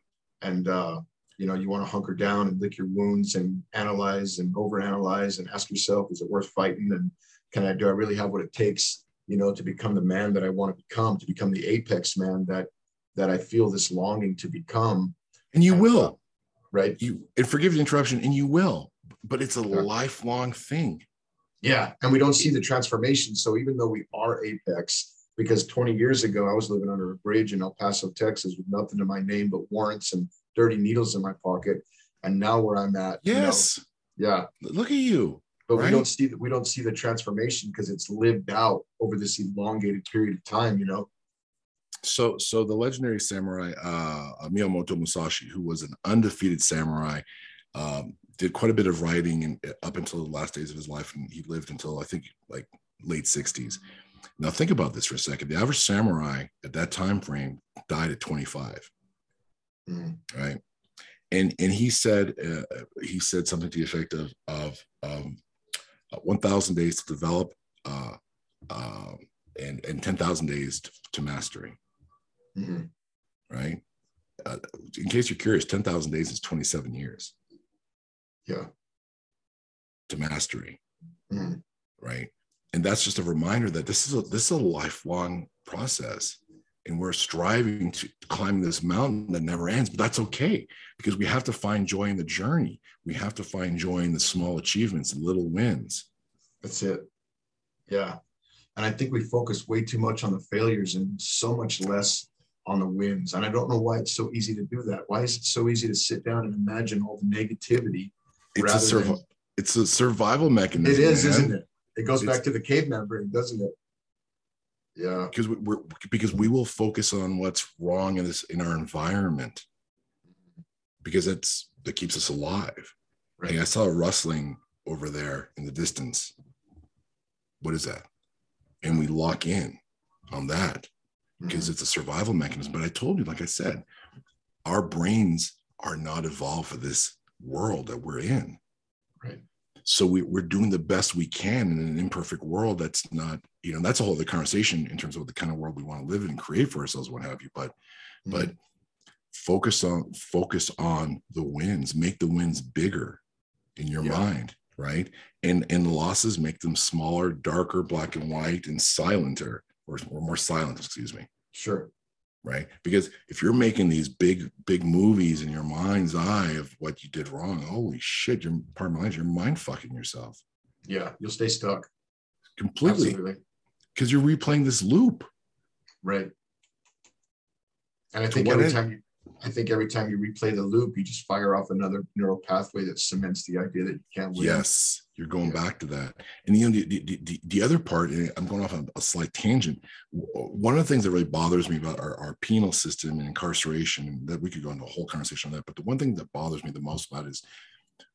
And uh, you know, you want to hunker down and lick your wounds and analyze and overanalyze and ask yourself, is it worth fighting? And can I do I really have what it takes, you know, to become the man that I want to become, to become the apex man that that I feel this longing to become, And you And, will. right? You and forgive the interruption, and you will. But it's a Yeah. lifelong thing. Yeah. And we don't see the transformation. So even though we are apex, because 20 years ago I was living under a bridge in El Paso, Texas, with nothing to my name but warrants and dirty needles in my pocket. And now where I'm at, you know, Yes. yeah. Look at you. But we don't see that we don't see the transformation because it's lived out over this elongated period of time, you know. So, so the legendary samurai uh, Miyamoto Musashi, who was an undefeated samurai, um, did quite a bit of writing and up until the last days of his life, and he lived until I think like late 60s. Now, think about this for a second. The average samurai at that time frame died at 25, Mhm. right? And and he said uh, he said something to the effect of of um, 1,000 days to develop, uh, um, and and 10,000 days to, to mastery Mhm. right? Uh, in case you're curious, 10,000 days is 27 years Yeah. to mastery, Mhm. right? And that's just a reminder that this is a this is a lifelong process. And we're striving to climb this mountain that never ends, but that's okay because we have to find joy in the journey. We have to find joy in the small achievements, the little wins. That's it. Yeah. And I think we focus way too much on the failures and so much less on the wins. And I don't know why it's so easy to do that. Why is it so easy to sit down and imagine all the negativity? It's a survival. than- It's a survival mechanism. It is, man. isn't it? It goes It's- back to the caveman brain, doesn't it? Yeah. because we, we're because we will focus on what's wrong in this in our environment because it's that keeps us alive. Right. Hey, I saw a rustling over there in the distance. What is that? And we lock in on that because Mhm. it's a survival mechanism. But I told you, like I said, our brains are not evolved for this world that we're in. Right. So we, we're doing the best we can in an imperfect world that's not, you know, that's a whole other conversation in terms of the kind of world we want to live in and create for ourselves, what have you. But mm-hmm. but focus on focus on the wins make the wins bigger in your Yeah. mind right and and the losses make them smaller darker black and white and silenter or, or more silent excuse me Sure. Right because if you're making these big big movies in your mind's eye of what you did wrong holy shit you're part of my you're mind fucking yourself Yeah. You'll stay stuck. completely because you're replaying this loop Right. And I think every end? time you, I think every time you replay the loop, you just fire off another neural pathway that cements the idea that you can't win. Yes, you're going Yeah. back to that. And you know, the, the, the, the other part, and I'm going off on a slight tangent. One of the things that really bothers me about our, our penal system and incarceration, that we could go into a whole conversation on that, but the one thing that bothers me the most about is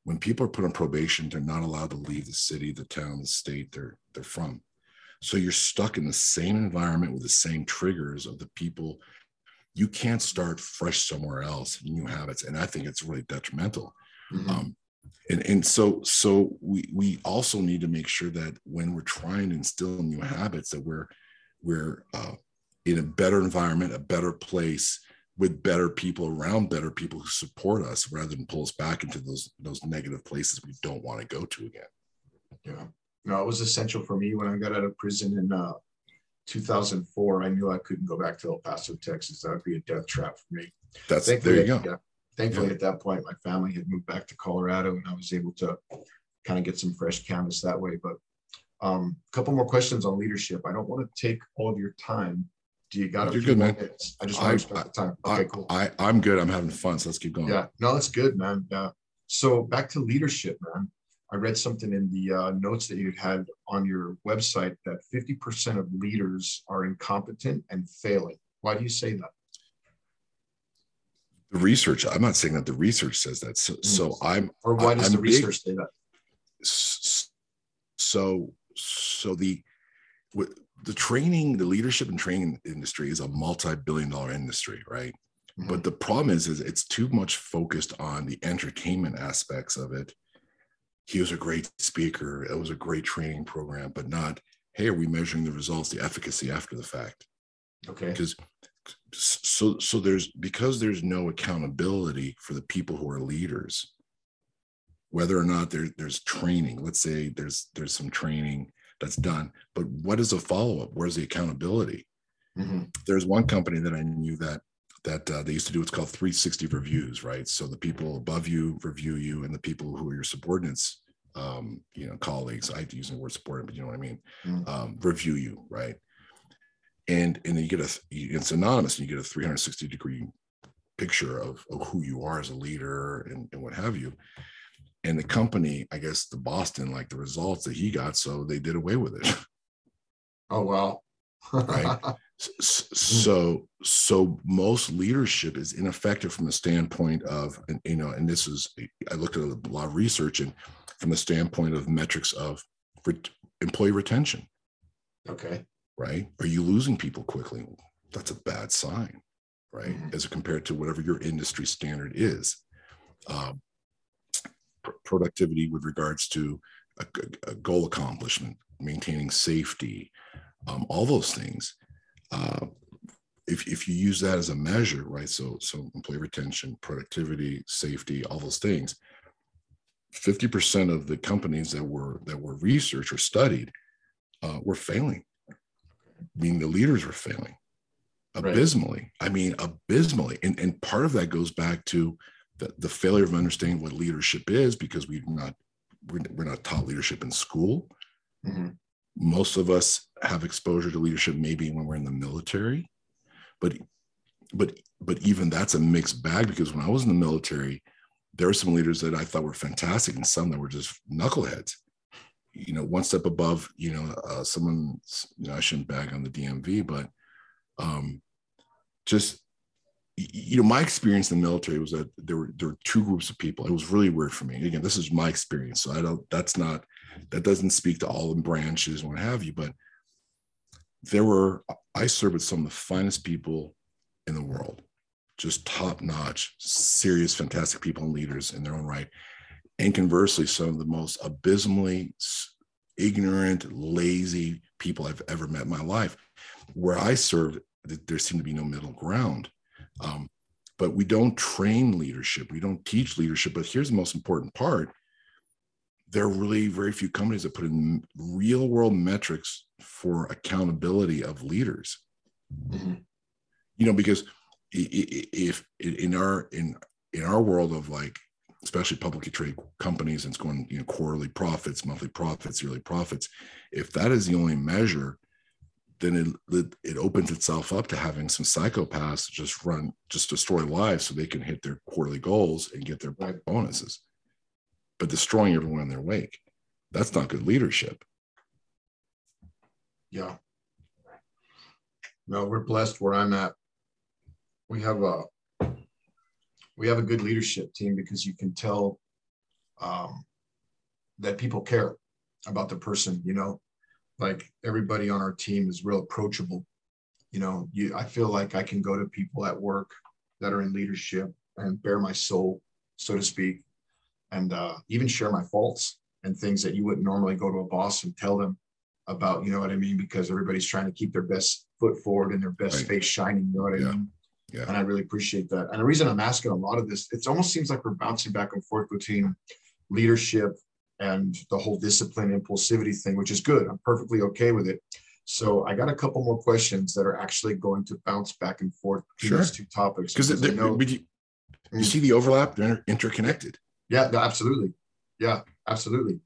when people are put on probation, they're not allowed to leave the city, the town, the state they're they're from. So you're stuck in the same environment with the same triggers of the people. You can't start fresh somewhere else, new habits, and I think it's really detrimental Mhm. um, and and so so we we also need to make sure that when we're trying to instill new habits that we're we're uh, in a better environment a better place with better people around better people who support us rather than pull us back into those those negative places we don't want to go to again Yeah. No, it was essential for me when I got out of prison in uh, 2004. I knew I couldn't go back to El Paso, Texas. That would be a death trap for me. that's there you go Yeah. Thankfully, at that point, my family had moved back to Colorado, and I was able to kind of get some fresh canvas that way. But um, a couple more questions on leadership. I don't want to take all of your time. Do you got a You're few good, more man. I just want I- to respect the time. Okay, I, cool. I i'm good i'm having fun so let's keep going Yeah, no, that's good, man. Yeah. So back to leadership, man. I read something in the uh, notes that you had on your website that 50% of leaders are incompetent and failing. Why do you say that? The research i'm not saying that the research says that so, so i'm Or why does I'm the big- research say that? so so the the training the leadership and training industry is a multi-billion dollar industry right Mhm. but the problem is is it's too much focused on the entertainment aspects of it he was a great speaker it was a great training program but not hey are we measuring the results the efficacy after the fact okay. because so so there's because there's no accountability for the people who are leaders whether or not there, there's training let's say there's there's some training that's done but what is the follow-up? Where's the accountability? Mhm. there's one company that i knew that that uh, they used to do what's called 360 reviews right? So the people above you review you and the people who are your subordinates um, you know colleagues i hate to use the word subordinate but you know what i mean? Mm. um, review you right and and then you get a it's anonymous and you get a 360 degree picture of, of who you are as a leader and, and what have you and the company i guess the boston like the results that he got so they did away with it (laughs) Oh, well Right. (laughs) So so most leadership is ineffective from the standpoint of and, you know and this is i looked at a lot of research and from the standpoint of metrics of ret- employee retention okay. Right? Are you losing people quickly? That's a bad sign right? Mhm. as compared to whatever your industry standard is. Um, pr- productivity with regards to a, a goal accomplishment maintaining safety um, all those things uh, if, if you use that as a measure right? So so employee retention productivity safety all those things 50% of the companies that were that were researched or studied uh, were failing meaning the leaders were failing Right. abysmally i mean abysmally and, and part of that goes back to the, the failure of understanding what leadership is because we're not we're, we're not taught leadership in school Mhm. most of us have exposure to leadership maybe when we're in the military but but but even that's a mixed bag because when i was in the military there were some leaders that i thought were fantastic and some that were just knuckleheads you know one step above you know uh, someone you know i shouldn't bag on the dmv but um just you know my experience in the military was that there were there were two groups of people. It was really weird for me. Again this is my experience so i don't that's not that doesn't speak to all the branches and what have you but there were i served with some of the finest people in the world. Just top notch serious fantastic people and leaders in their own right and conversely some of the most abysmally ignorant lazy people i've ever met in my life where i serve, there seemed to be no middle ground um, but we don't train leadership. We don't teach leadership. But here's the most important part there are really very few companies that put in real world metrics for accountability of leaders. Mm-hmm. You know, because if in our in in our world of like especially publicly traded companies and it's going you know quarterly profits monthly profits yearly profits if that is the only measure then it, it opens itself up to having some psychopaths just run just destroy lives so they can hit their quarterly goals and get their right. bonuses. But destroying everyone in their wake that's not good leadership. Yeah. No we're blessed where i'm at. We have a we have a good leadership team because you can tell um, that people care about the person you know? Like everybody on our team is real approachable. You know you i feel like i can go to people at work that are in leadership and bare my soul so to speak and uh, even share my faults and things that you wouldn't normally go to a boss and tell them about you know what i mean? Because everybody's trying to keep their best foot forward and their best right. face shining you know what i mean yeah. And I really appreciate that. And the reason I'm asking a lot of this, it almost seems like we're bouncing back and forth between leadership and the whole discipline impulsivity thing, which is good. I'm perfectly okay with it. So I got a couple more questions that are actually going to bounce back and forth between sure. those two topics. Because you, you mm. see the overlap, they're interconnected. Yeah, absolutely. Yeah, absolutely.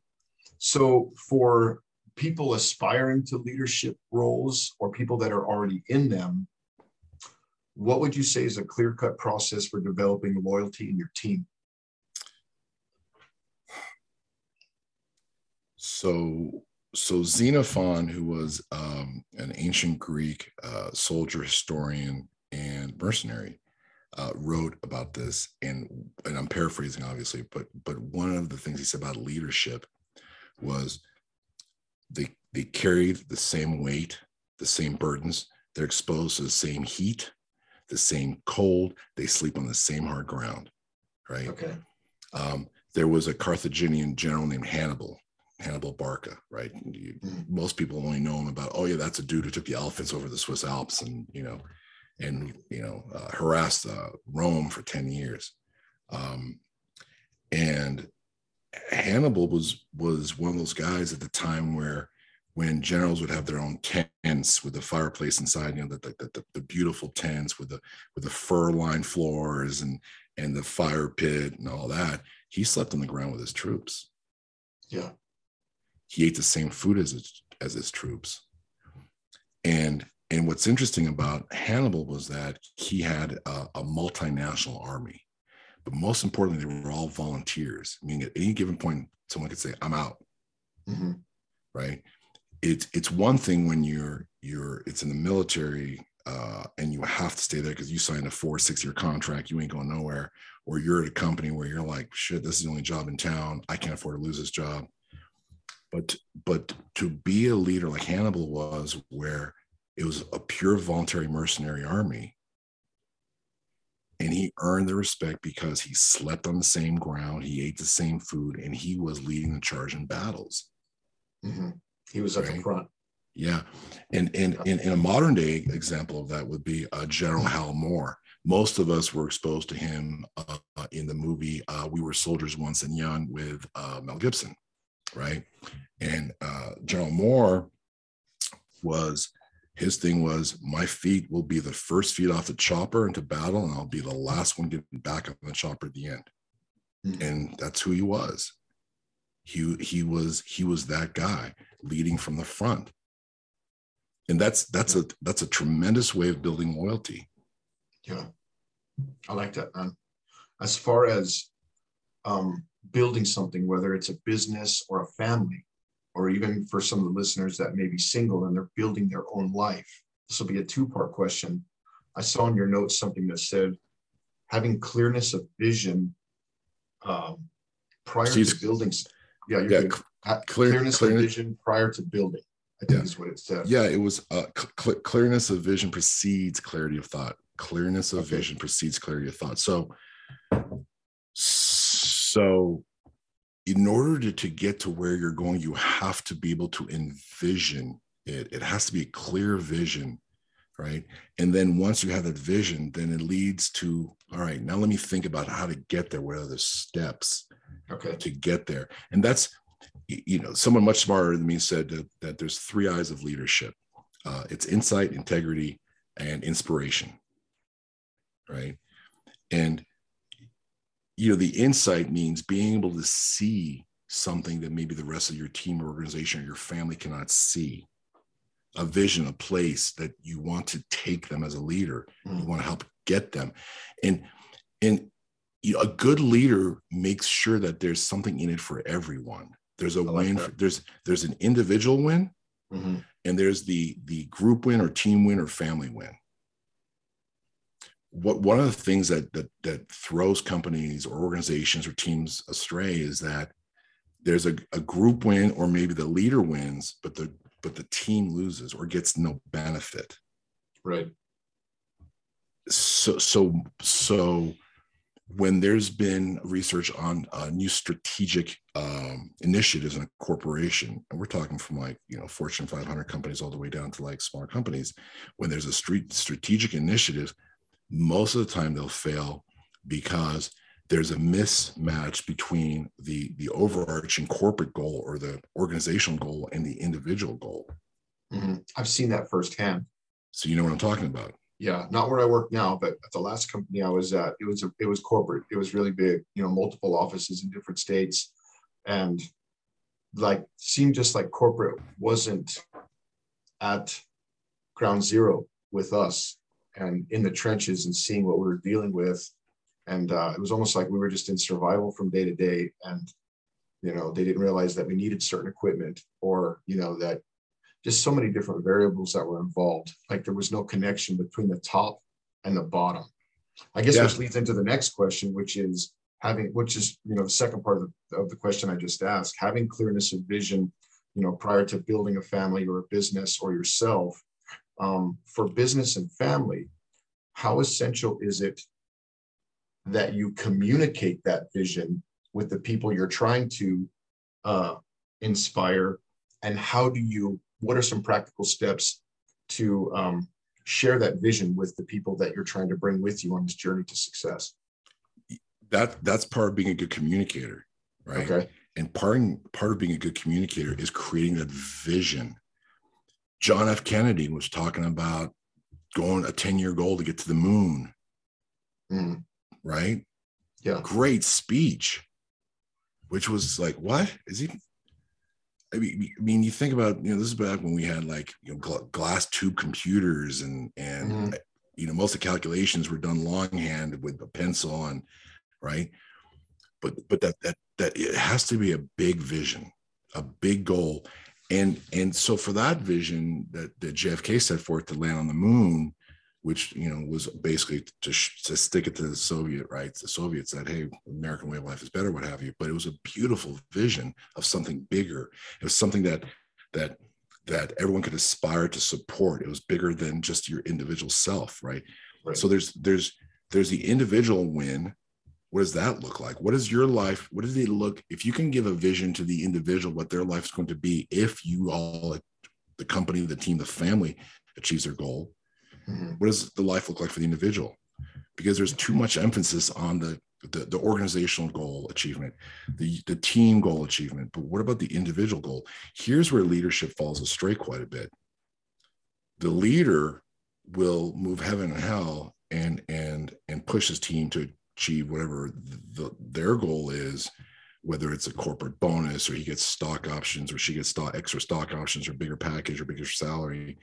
So for people aspiring to leadership roles or people that are already in them, what would you say is a clear cut process for developing loyalty in your team? So, so Xenophon, who was um, an ancient Greek uh, soldier, historian, and mercenary, uh, wrote about this, and and I'm paraphrasing, obviously, but but one of the things he said about leadership was they they carried the same weight, the same burdens, they're exposed to the same heat, the same cold, they sleep on the same hard ground, right? Okay. Um, there was a Carthaginian general named Hannibal, Hannibal Barca, right? You, mm. Most people only know him about, oh yeah, that's a dude who took the elephants over the Swiss Alps and you know, and you know, uh, harassed uh, Rome for ten years. Um, and Hannibal was was one of those guys at the time where when generals would have their own tents with the fireplace inside, you know, the, the, the, the beautiful tents with the with the fur lined floors and and the fire pit and all that. He slept on the ground with his troops. Yeah. He ate the same food as his, as his troops. And and what's interesting about Hannibal was that he had a, a multinational army, but most importantly, they were all volunteers. Meaning, at any given point, someone could say, "I'm out." Mm-hmm. Right it's it's one thing when you're you're it's in the military uh, and you have to stay there because you signed a four six year contract you ain't going nowhere or you're at a company where you're like shit this is the only job in town. I can't afford to lose this job. But but to be a leader like hannibal was where it was a pure voluntary mercenary army and he earned the respect because he slept on the same ground he ate the same food and he was leading the charge in battles. Mm-hmm. He was at right? the front. Yeah. And, and, in a modern day example of that would be uh, General Hal Moore. Most of us were exposed to him uh, in the movie uh, We Were Soldiers Once and Young with uh, Mel Gibson, right? And uh, General Moore was his thing was my feet will be the first feet off the chopper into battle, and I'll be the last one getting back on the chopper at the end. Mm-hmm. And that's who he was. He he was he was that guy leading from the front. And that's that's a that's a tremendous way of building loyalty. Yeah. I like that, man. As far as um, building something, whether it's a business or a family, or even for some of the listeners that may be single and they're building their own life, this will be a two part question. I saw in your notes something that said having clearness of vision um, prior to building. Yeah, yeah, clear, clearness, clearness of vision prior to building. I think yeah. is what it said. Yeah, it was uh, cl- clearness of vision precedes clarity of thought. Clearness of okay. vision precedes clarity of thought. So, so in order to, to get to where you're going, you have to be able to envision it. It has to be a clear vision right? And then once you have that vision, then it leads to all right. Now let me think about how to get there. What are the steps Okay. to get there? And that's you know someone much smarter than me said that, that there's three eyes of leadership. Uh, it's insight, integrity, and inspiration, right? And you know the insight means being able to see something that maybe the rest of your team or organization or your family cannot see a vision a place that you want to take them as a leader you Mm. want to help get them and and you know, a good leader makes sure that there's something in it for everyone there's a like win for, there's there's an individual win Mhm. and there's the the group win or team win or family win what one of the things that that that throws companies or organizations or teams astray is that there's a, a group win or maybe the leader wins but the but the team loses or gets no benefit Right. so so so when there's been research on uh, new strategic um, initiatives in a corporation and we're talking from like you know fortune 500 companies all the way down to like smaller companies when there's a street strategic initiative most of the time they'll fail because there's a mismatch between the the overarching corporate goal or the organizational goal and the individual goal Mhm. I've seen that firsthand. so you know what i'm talking about Yeah, not where I work now, but at the last company I was at, it was a, it was corporate. It was really big. You know, multiple offices in different states, and like seemed just like corporate wasn't at ground zero with us and in the trenches and seeing what we were dealing with, and uh, it was almost like we were just in survival from day to day, and you know they didn't realize that we needed certain equipment or you know that just so many different variables that were involved. Like there was no connection between the top and the bottom. I guess Yeah. which leads into the next question, which is having, which is you know the second part of the, of the question I just asked, having clearness of vision, you know, prior to building a family or a business or yourself. Um, for business and family, how essential is it that you communicate that vision with the people you're trying to uh, inspire and how do you what are some practical steps to um, share that vision with the people that you're trying to bring with you on this journey to success? That that's part of being a good communicator right? Okay. And part part of being a good communicator is creating that vision. John f. Kennedy was talking about going a 10 year goal to get to the moon. Mm, right? Yeah. Great speech. Which was like what? Is he I mean, I mean, you think about you know this is back when we had like you know gla- glass tube computers and and Mhm. you know most of the calculations were done longhand with a pencil and right, but but that that that it has to be a big vision, a big goal, and and so for that vision that that JFK set forth to land on the moon, which you know was basically to, sh- to stick it to the Soviet right. The Soviets said, "Hey, American way of life is better," what have you. But it was a beautiful vision of something bigger. It was something that that that everyone could aspire to support. It was bigger than just your individual self, right? right. So there's there's there's the individual win. What does that look like? What is your life? What does it look? If you can give a vision to the individual, what their life is going to be, if you all, the company, the team, the family, achieves their goal, Mhm. what does the life look like for the individual? Because there's too much emphasis on the the, the organizational goal achievement the the team goal achievement but what about the individual goal? Here's where leadership falls astray quite a bit. The leader will move heaven and hell and and and push his team to achieve whatever the, their goal is whether it's a corporate bonus or he gets stock options or she gets stock extra stock options or bigger package or bigger salary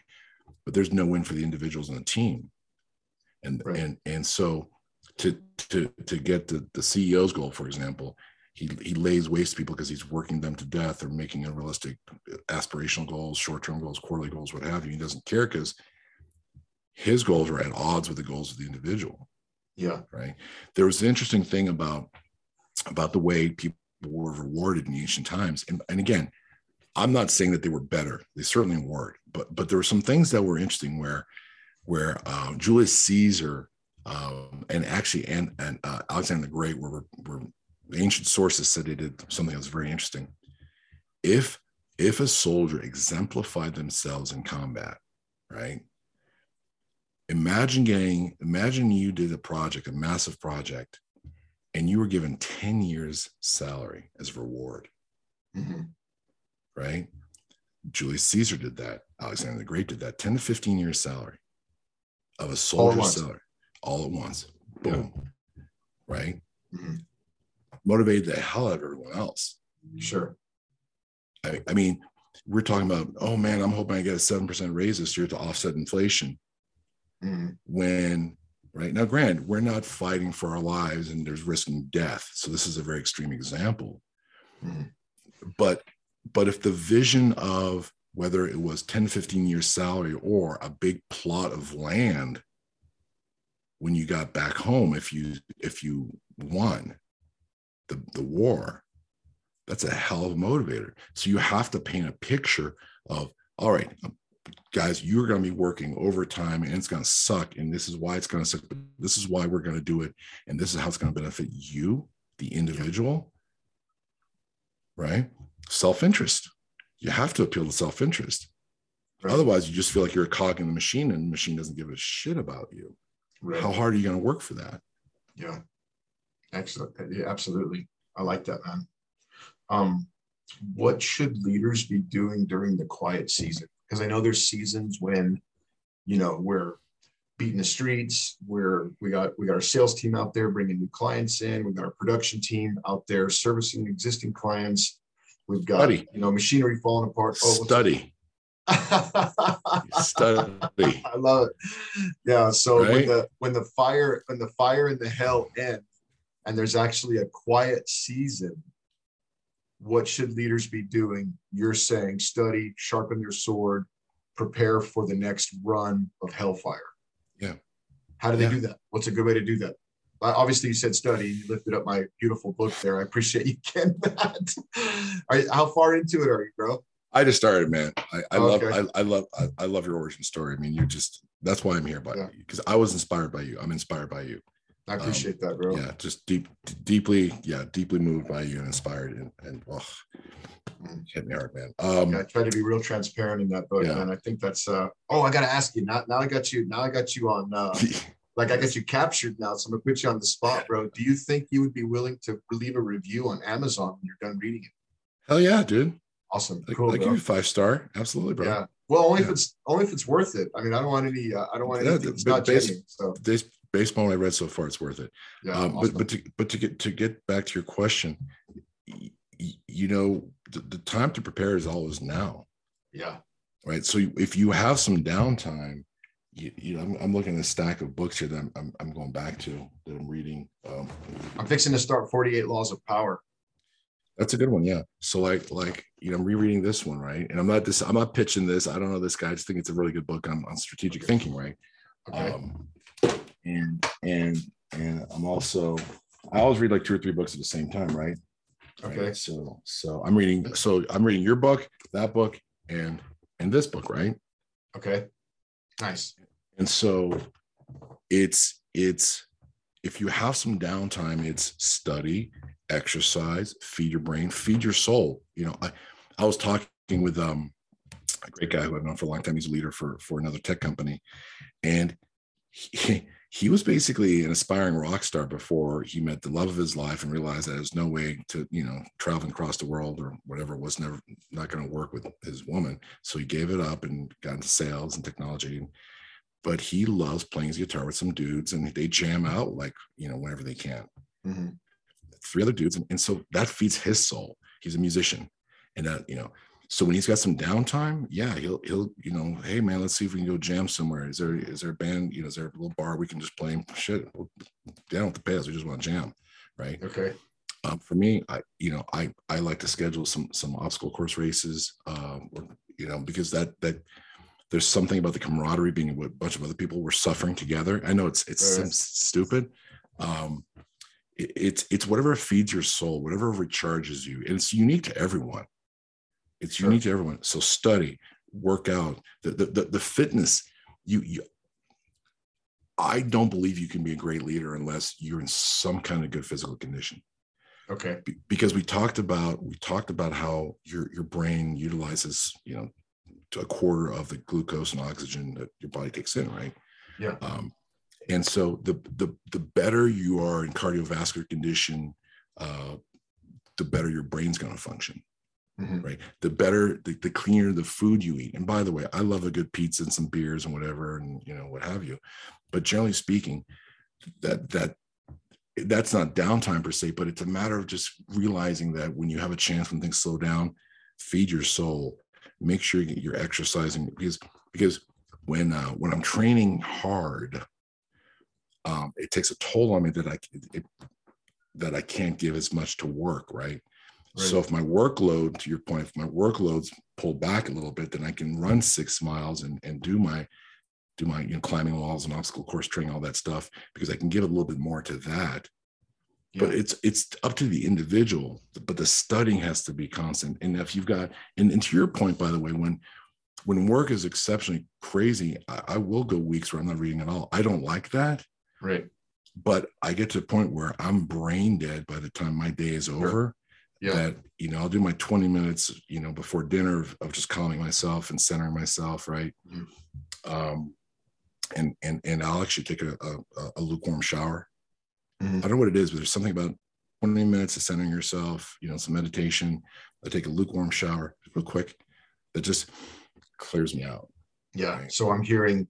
but there's no win for the individuals in the team. And Right. and and so to to to get the the ceo's goal for example he he lays waste to people because he's working them to death or making unrealistic aspirational goals short-term goals quarterly goals what have you. He doesn't care because his goals are at odds with the goals of the individual. Yeah. Right? There was an interesting thing about about the way people were rewarded in ancient times. And, and again i'm not saying that they were better. They certainly weren't but but there were some things that were interesting where where uh, julius caesar um, and actually and and uh, alexander the great were, were ancient sources said they did something that was very interesting. If if a soldier exemplified themselves in combat right? Imagine getting imagine you did a project a massive project and you were given 10 years salary as reward. Mhm. right julius caesar did that alexander the great did that 10 to 15 years salary of a soldier's salary all at once Yeah. boom right Mhm. motivated the hell out of everyone else Sure. I, I mean we're talking about oh man i'm hoping i get a 7% raise this year to offset inflation Mhm. when right now granted we're not fighting for our lives and there's risking death so this is a very extreme example Mhm. but but if the vision of whether it was 10 15 years salary or a big plot of land when you got back home if you if you won the the war that's a hell of a motivator. So you have to paint a picture of all right um, guys you're going to be working overtime and it's going to suck and this is why it's going to suck but this is why we're going to do it and this is how it's going to benefit you the individual right self-interest you have to appeal to self-interest Right. otherwise you just feel like you're a cog in the machine and the machine doesn't give a shit about you Right. how hard are you going to work for that Yeah. Excellent. Yeah, absolutely. I like that, man. Um, what should leaders be doing during the quiet season? Because I know there's seasons when, you know, we're beating the streets. We're we got we got our sales team out there bringing new clients in. We got our production team out there servicing existing clients. We've got Study. you know machinery falling apart. Oh, study (laughs) study I love it. Yeah. So when the when the fire when the fire and the hell end, and there's actually a quiet season, what should leaders be doing? You're saying study, sharpen your sword, prepare for the next run of hellfire. Yeah. How do they Yeah. do that? What's a good way to do that? Obviously, you said study. You lifted up my beautiful book there. I appreciate you (laughs) getting that. How far into it are you, bro? I just started, man. I, I love, Okay. I, I love, I, I love your origin story. I mean, you're just that's why I'm here, by Yeah. because I was inspired by you. I'm inspired by you. I appreciate that, bro. Um, Yeah, just deep, deeply, yeah, deeply moved by you and inspired, and and oh, hit me hard, man. Um, Yeah, I try to be real transparent in that book, Yeah. and I think that's. uh Oh, I gotta ask you. Now, now I got you. Now I got you on. uh (laughs) Like I got you captured now, so I'm gonna put you on the spot, bro. Do you think you would be willing to leave a review on Amazon when you're done reading it? hell yeah, dude. Awesome, Like, cool, like you five star, absolutely, bro. Yeah. Well, only if it's only if it's worth it. I mean, I don't want any. Uh, I don't want Yeah, anything the- not basi- genuine. So based on what I read so far, it's worth it. yeah, um, awesome. but but to but to get to get back to your question, y- y- you know, the, the time to prepare is always now. yeah, right? So if you have some downtime, you, you know, I'm, I'm looking at a stack of books here that I'm, I'm, I'm going back to that I'm reading. Um, I'm fixing to start 48 Laws of Power. that's a good one, yeah. So like, like you know, I'm rereading this one, right? And I'm not this, I'm not pitching this. I don't know this guy. I just think it's a really good book on, on strategic thinking, right? Okay. Um, and and and I'm also, I always read like two or three books at the same time, right? Right. okay. So so I'm reading. So I'm reading your book, that book, and and this book, right? Okay. Nice. And so it's it's if you have some downtime, it's study, exercise, feed your brain, feed your soul. You know, I I was talking with um a great guy who I've known for a long time. He's a leader for for another tech company, and he he was basically an aspiring rock star before he met the love of his life and realized that there's no way to you know traveling across the world or whatever was never not going to work with his woman. So he gave it up and got into sales and technology. And, but he loves playing his guitar with some dudes and they jam out like you know whenever they can. Mhm. three other dudes and, and so that feeds his soul. He's a musician and that you know so when he's got some downtime yeah he'll he'll you know hey man let's see if we can go jam somewhere. Is there is there a band you know is there a little bar we can just play? Shit they don't have to pay us we just want to jam right? Okay. um, for me i you know i i like to schedule some some obstacle course races um or, you know because that that there's something about the camaraderie being with a bunch of other people we're suffering together i know it's it's Right. stupid um it, it's it's whatever feeds your soul whatever recharges you and it's unique to everyone it's Sure. unique to everyone so study work out the the, the, the fitness you you i don't believe you can be a great leader unless you're in some kind of good physical condition Okay. Be- because we talked about we talked about how your your brain utilizes you know a quarter of the glucose and oxygen that your body takes in right Yeah. Um, and so the the the better you are in cardiovascular condition, uh, the better your brain's going to function. Mhm. Right. The better, the, the cleaner the food you eat. And by the way, I love a good pizza and some beers and whatever, and you know what have you. But generally speaking, that that that's not downtime per se, but it's a matter of just realizing that when you have a chance when things slow down, feed your soul. Make sure you're exercising because because when uh, when I'm training hard, um, it takes a toll on me that I it, that I can't give as much to work, right? So if my workload, to your point, if my workload's pulled back a little bit, then I can run six miles and and do my do my you know climbing walls and obstacle course training, all that stuff, because I can give a little bit more to that. But it's it's up to the individual. But the studying has to be constant. And if you've got and, and to your point, by the way, when when work is exceptionally crazy, I, I will go weeks where I'm not reading at all. I don't like that right. but I get to a point where I'm brain dead by the time my day is over. Yeah. That you know, I'll do my 20 minutes, you know, before dinner of, of just calming myself and centering myself, right? Mhm. Um, and and and I'll actually take a, a, a lukewarm shower. Mhm. I don't know what it is, but there's something about 20 minutes of centering yourself, you know, some meditation. I take a lukewarm shower real quick that just clears me out. Yeah. Right. So I'm hearing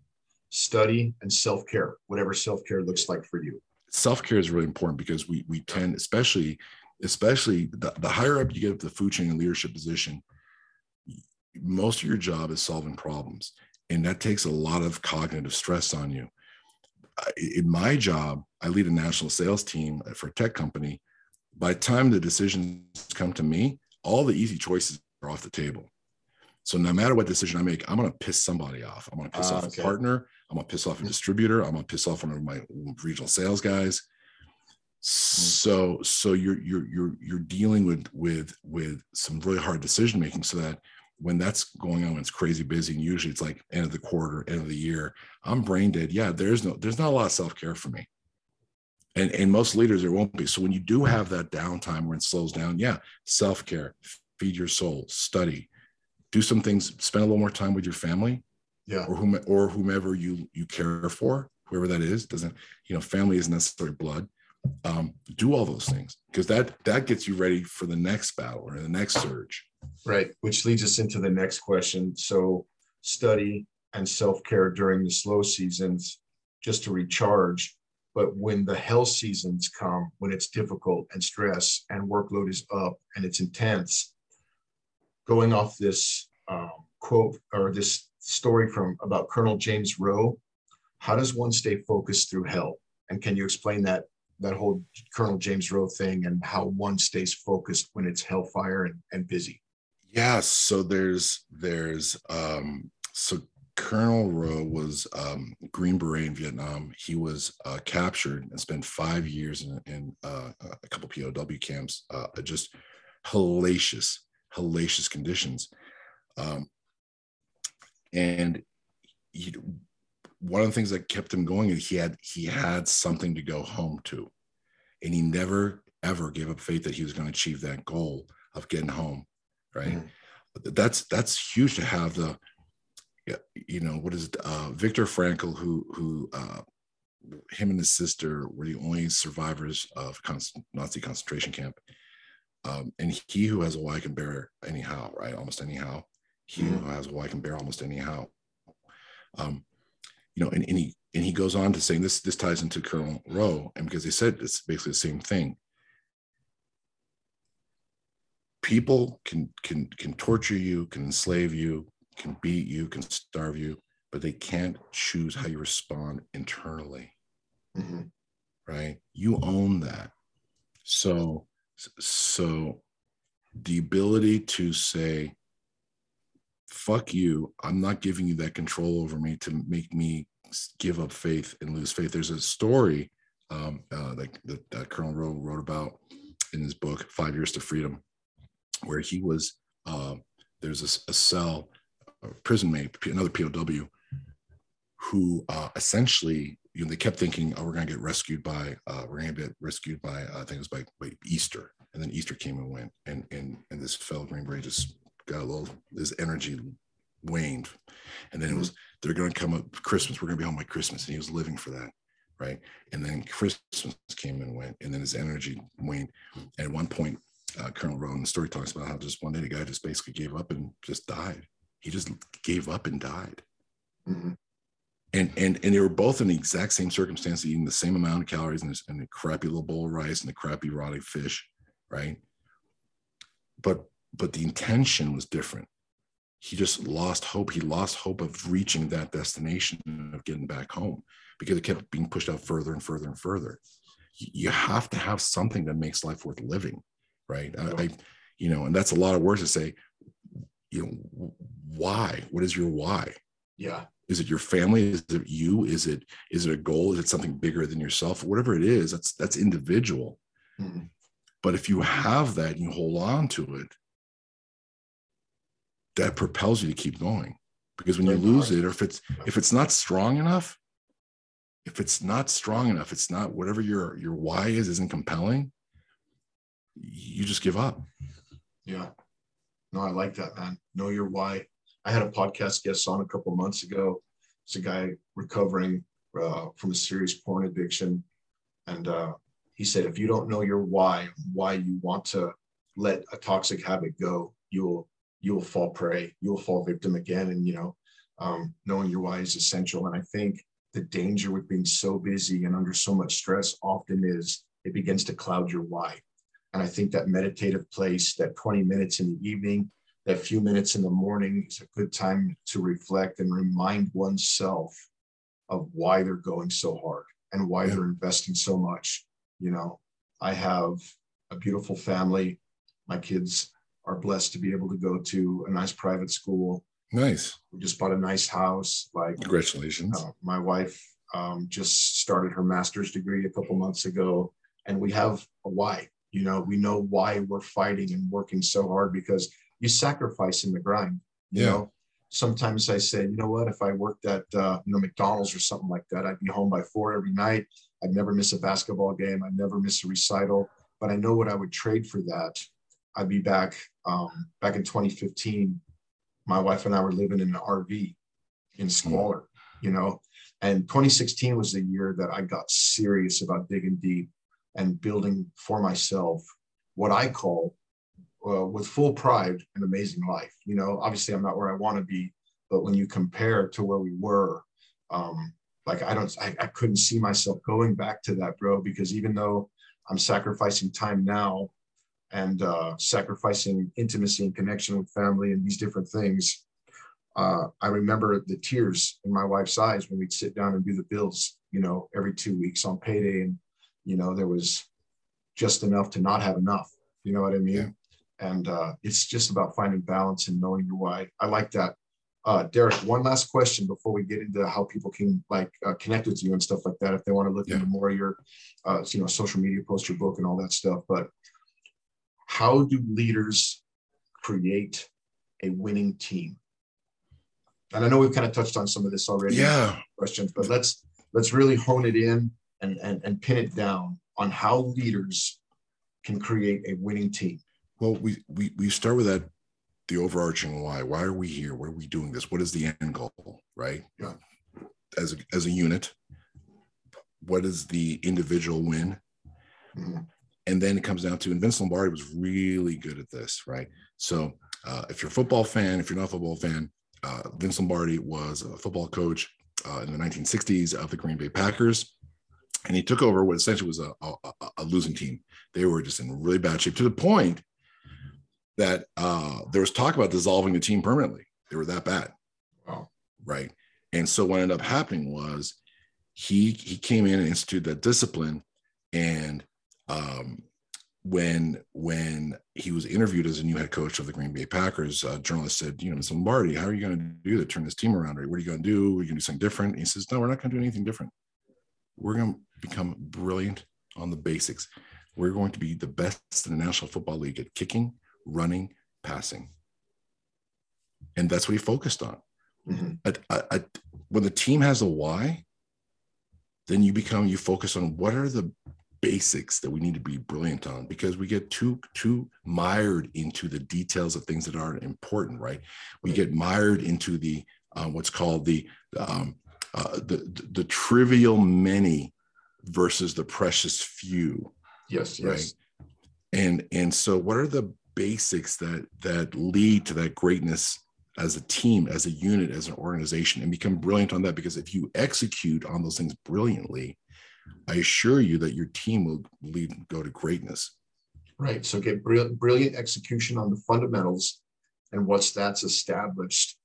study and self care, whatever self care looks like for you. self-care is really important because we we tend especially especially the, the higher up you get up the food chain and leadership position most of your job is solving problems and that takes a lot of cognitive stress on you in my job i lead a national sales team for a tech company. By the time the decisions come to me all the easy choices are off the table. So no matter what decision i make i'm going to piss somebody off. I'm going to piss Ah, off okay. a partner. I'm going to piss off a distributor. I'm going to piss off one of my regional sales guys. So so you're you're you're you're dealing with with with some really hard decision making so that when that's going on when it's crazy busy and usually it's like end of the quarter end of the year i'm brain dead. Yeah there's no there's not a lot of self-care for me and and most leaders there won't be so when you do have that downtime where it slows down yeah self-care feed your soul study do some things spend a little more time with your family Yeah. or whom or whomever you you care for whoever that is doesn't you know family isn't necessarily blood um, do all those things because that that gets you ready for the next battle or the next surge Right. Which leads us into the next question. So study and self care during the slow seasons just to recharge. But when the hell seasons come, when it's difficult and stress and workload is up and it's intense, going off this um, quote or this story from about Colonel James Rowe, how does one stay focused through hell? And can you explain that that whole Colonel James Rowe thing and how one stays focused when it's hellfire and, and busy? yeah so there's there's um so colonel rowe was um green beret in vietnam. He was uh captured and spent five years in, in uh, a couple pow camps uh just hellacious hellacious conditions. Um and he, one of the things that kept him going is he had he had something to go home to. And he never ever gave up faith that he was going to achieve that goal of getting home right? Mhm. that's that's huge to have the you know what is it uh viktor frankl who who uh him and his sister were the only survivors of nazi concentration camp. Um and he who has a wife can bear anyhow right? Almost anyhow. He Mhm. who has a wife can bear almost anyhow. Um you know and, and he and he goes on to saying this this ties into colonel rowe and because they said it's basically the same thing. People can can can torture you can enslave you can beat you can starve you but they can't choose how you respond internally. Mhm. right? You own that. So so the ability to say fuck you. I'm not giving you that control over me to make me give up faith and lose faith. There's a story um, uh, that, that, that colonel rowe wrote about in his book five years to freedom where he was uh, there's a cell a prison mate another pow who uh, essentially you know they kept thinking oh we're going to get rescued by uh, we're going to get rescued by uh, i think it was by, by easter and then easter came and went and and and this fellow green beret just got a little his energy waned and then it was they're going to come up Christmas. We're going to be home by Christmas. And he was living for that. Right. And then Christmas came and went, and then his energy waned. And at one point, uh, Colonel Rowan, the story talks about how just one day the guy just basically gave up and just died. He just gave up and died. Mm-hmm. And, and and they were both in the exact same circumstance, eating the same amount of calories and, and a crappy little bowl of rice and a crappy rotting fish, right? But but the intention was different he just lost hope. He lost hope of reaching that destination of getting back home because it kept being pushed out further and further and further. You have to have something that makes life worth living, right? I, I you know, and that's a lot of words to say. You know, why? What is your why? Yeah. Is it your family? Is it you? Is it is it a goal? Is it something bigger than yourself? Whatever it is, that's that's individual. Mm-hmm. But if you have that and you hold on to it, that propels you to keep going because when you lose it or if it's if it's not strong enough if it's not strong enough it's not whatever your your why is isn't compelling you just give up yeah no i like that man know your why i had a podcast guest on a couple months ago it's a guy recovering uh, from a serious porn addiction and uh, he said if you don't know your why why you want to let a toxic habit go you'll you'll fall prey, you'll fall victim again. And, you know, um, knowing your why is essential. And I think the danger with being so busy and under so much stress often is it begins to cloud your why. And I think that meditative place, that 20 minutes in the evening, that few minutes in the morning is a good time to reflect and remind oneself of why they're going so hard and why they're investing so much. You know, I have a beautiful family. My kids are blessed to be able to go to a nice private school. Nice. We just bought a nice house. Like congratulations. Uh, my wife um, just started her master's degree a couple months ago, and we have a why. You know, we know why we're fighting and working so hard because you sacrifice in the grind. You yeah. know, sometimes I say, you know what, if I worked at uh, you know McDonald's or something like that, I'd be home by four every night. I'd never miss a basketball game. I'd never miss a recital. But I know what I would trade for that I'd be back um, back in 2015. My wife and I were living in an RV in squalor, you know. And 2016 was the year that I got serious about digging deep and building for myself what I call, uh, with full pride, an amazing life. You know, obviously I'm not where I want to be, but when you compare to where we were, um, like I don't, I, I couldn't see myself going back to that, bro. Because even though I'm sacrificing time now and uh, sacrificing intimacy and connection with family and these different things. Uh, I remember the tears in my wife's eyes when we'd sit down and do the bills, you know, every two weeks on payday. And, you know, there was just enough to not have enough. You know what I mean? Yeah. And uh, it's just about finding balance and knowing your why. I like that. Uh, Derek, one last question before we get into how people can like uh, connect with you and stuff like that. If they want to look yeah. into more of your, uh, you know, social media, post your book and all that stuff. But how do leaders create a winning team? And I know we've kind of touched on some of this already. Yeah. Questions, but let's let's really hone it in and, and, and pin it down on how leaders can create a winning team. Well, we we we start with that the overarching why. Why are we here? What are we doing this? What is the end goal? Right? Yeah. As a, as a unit, what is the individual win? Mm-hmm and then it comes down to and Vince Lombardi was really good at this, right? So uh, if you're a football fan, if you're not a football fan, uh, Vince Lombardi was a football coach uh, in the 1960s of the Green Bay Packers, and he took over what essentially was a, a, a losing team. They were just in really bad shape to the point that uh, there was talk about dissolving the team permanently. They were that bad, wow. right? And so what ended up happening was he he came in and instituted that discipline and um, when when he was interviewed as a new head coach of the Green Bay Packers, a journalist said, "You know, Mr. Lombardi, how are you going to do to turn this team around? Or what are you going to do? Are you going to do something different?" And he says, "No, we're not going to do anything different. We're going to become brilliant on the basics. We're going to be the best in the National Football League at kicking, running, passing." And that's what he focused on. Mm-hmm. At, at, when the team has a why, then you become you focus on what are the basics that we need to be brilliant on because we get too too mired into the details of things that aren't important right we get mired into the uh, what's called the um, uh, the, the the trivial many versus the precious few. Yes, yes. And and so, what are the basics that that lead to that greatness as a team, as a unit, as an organization, and become brilliant on that? Because if you execute on those things brilliantly, I assure you that your team will lead go to greatness. Right. So get brilliant execution on the fundamentals, and once that's established,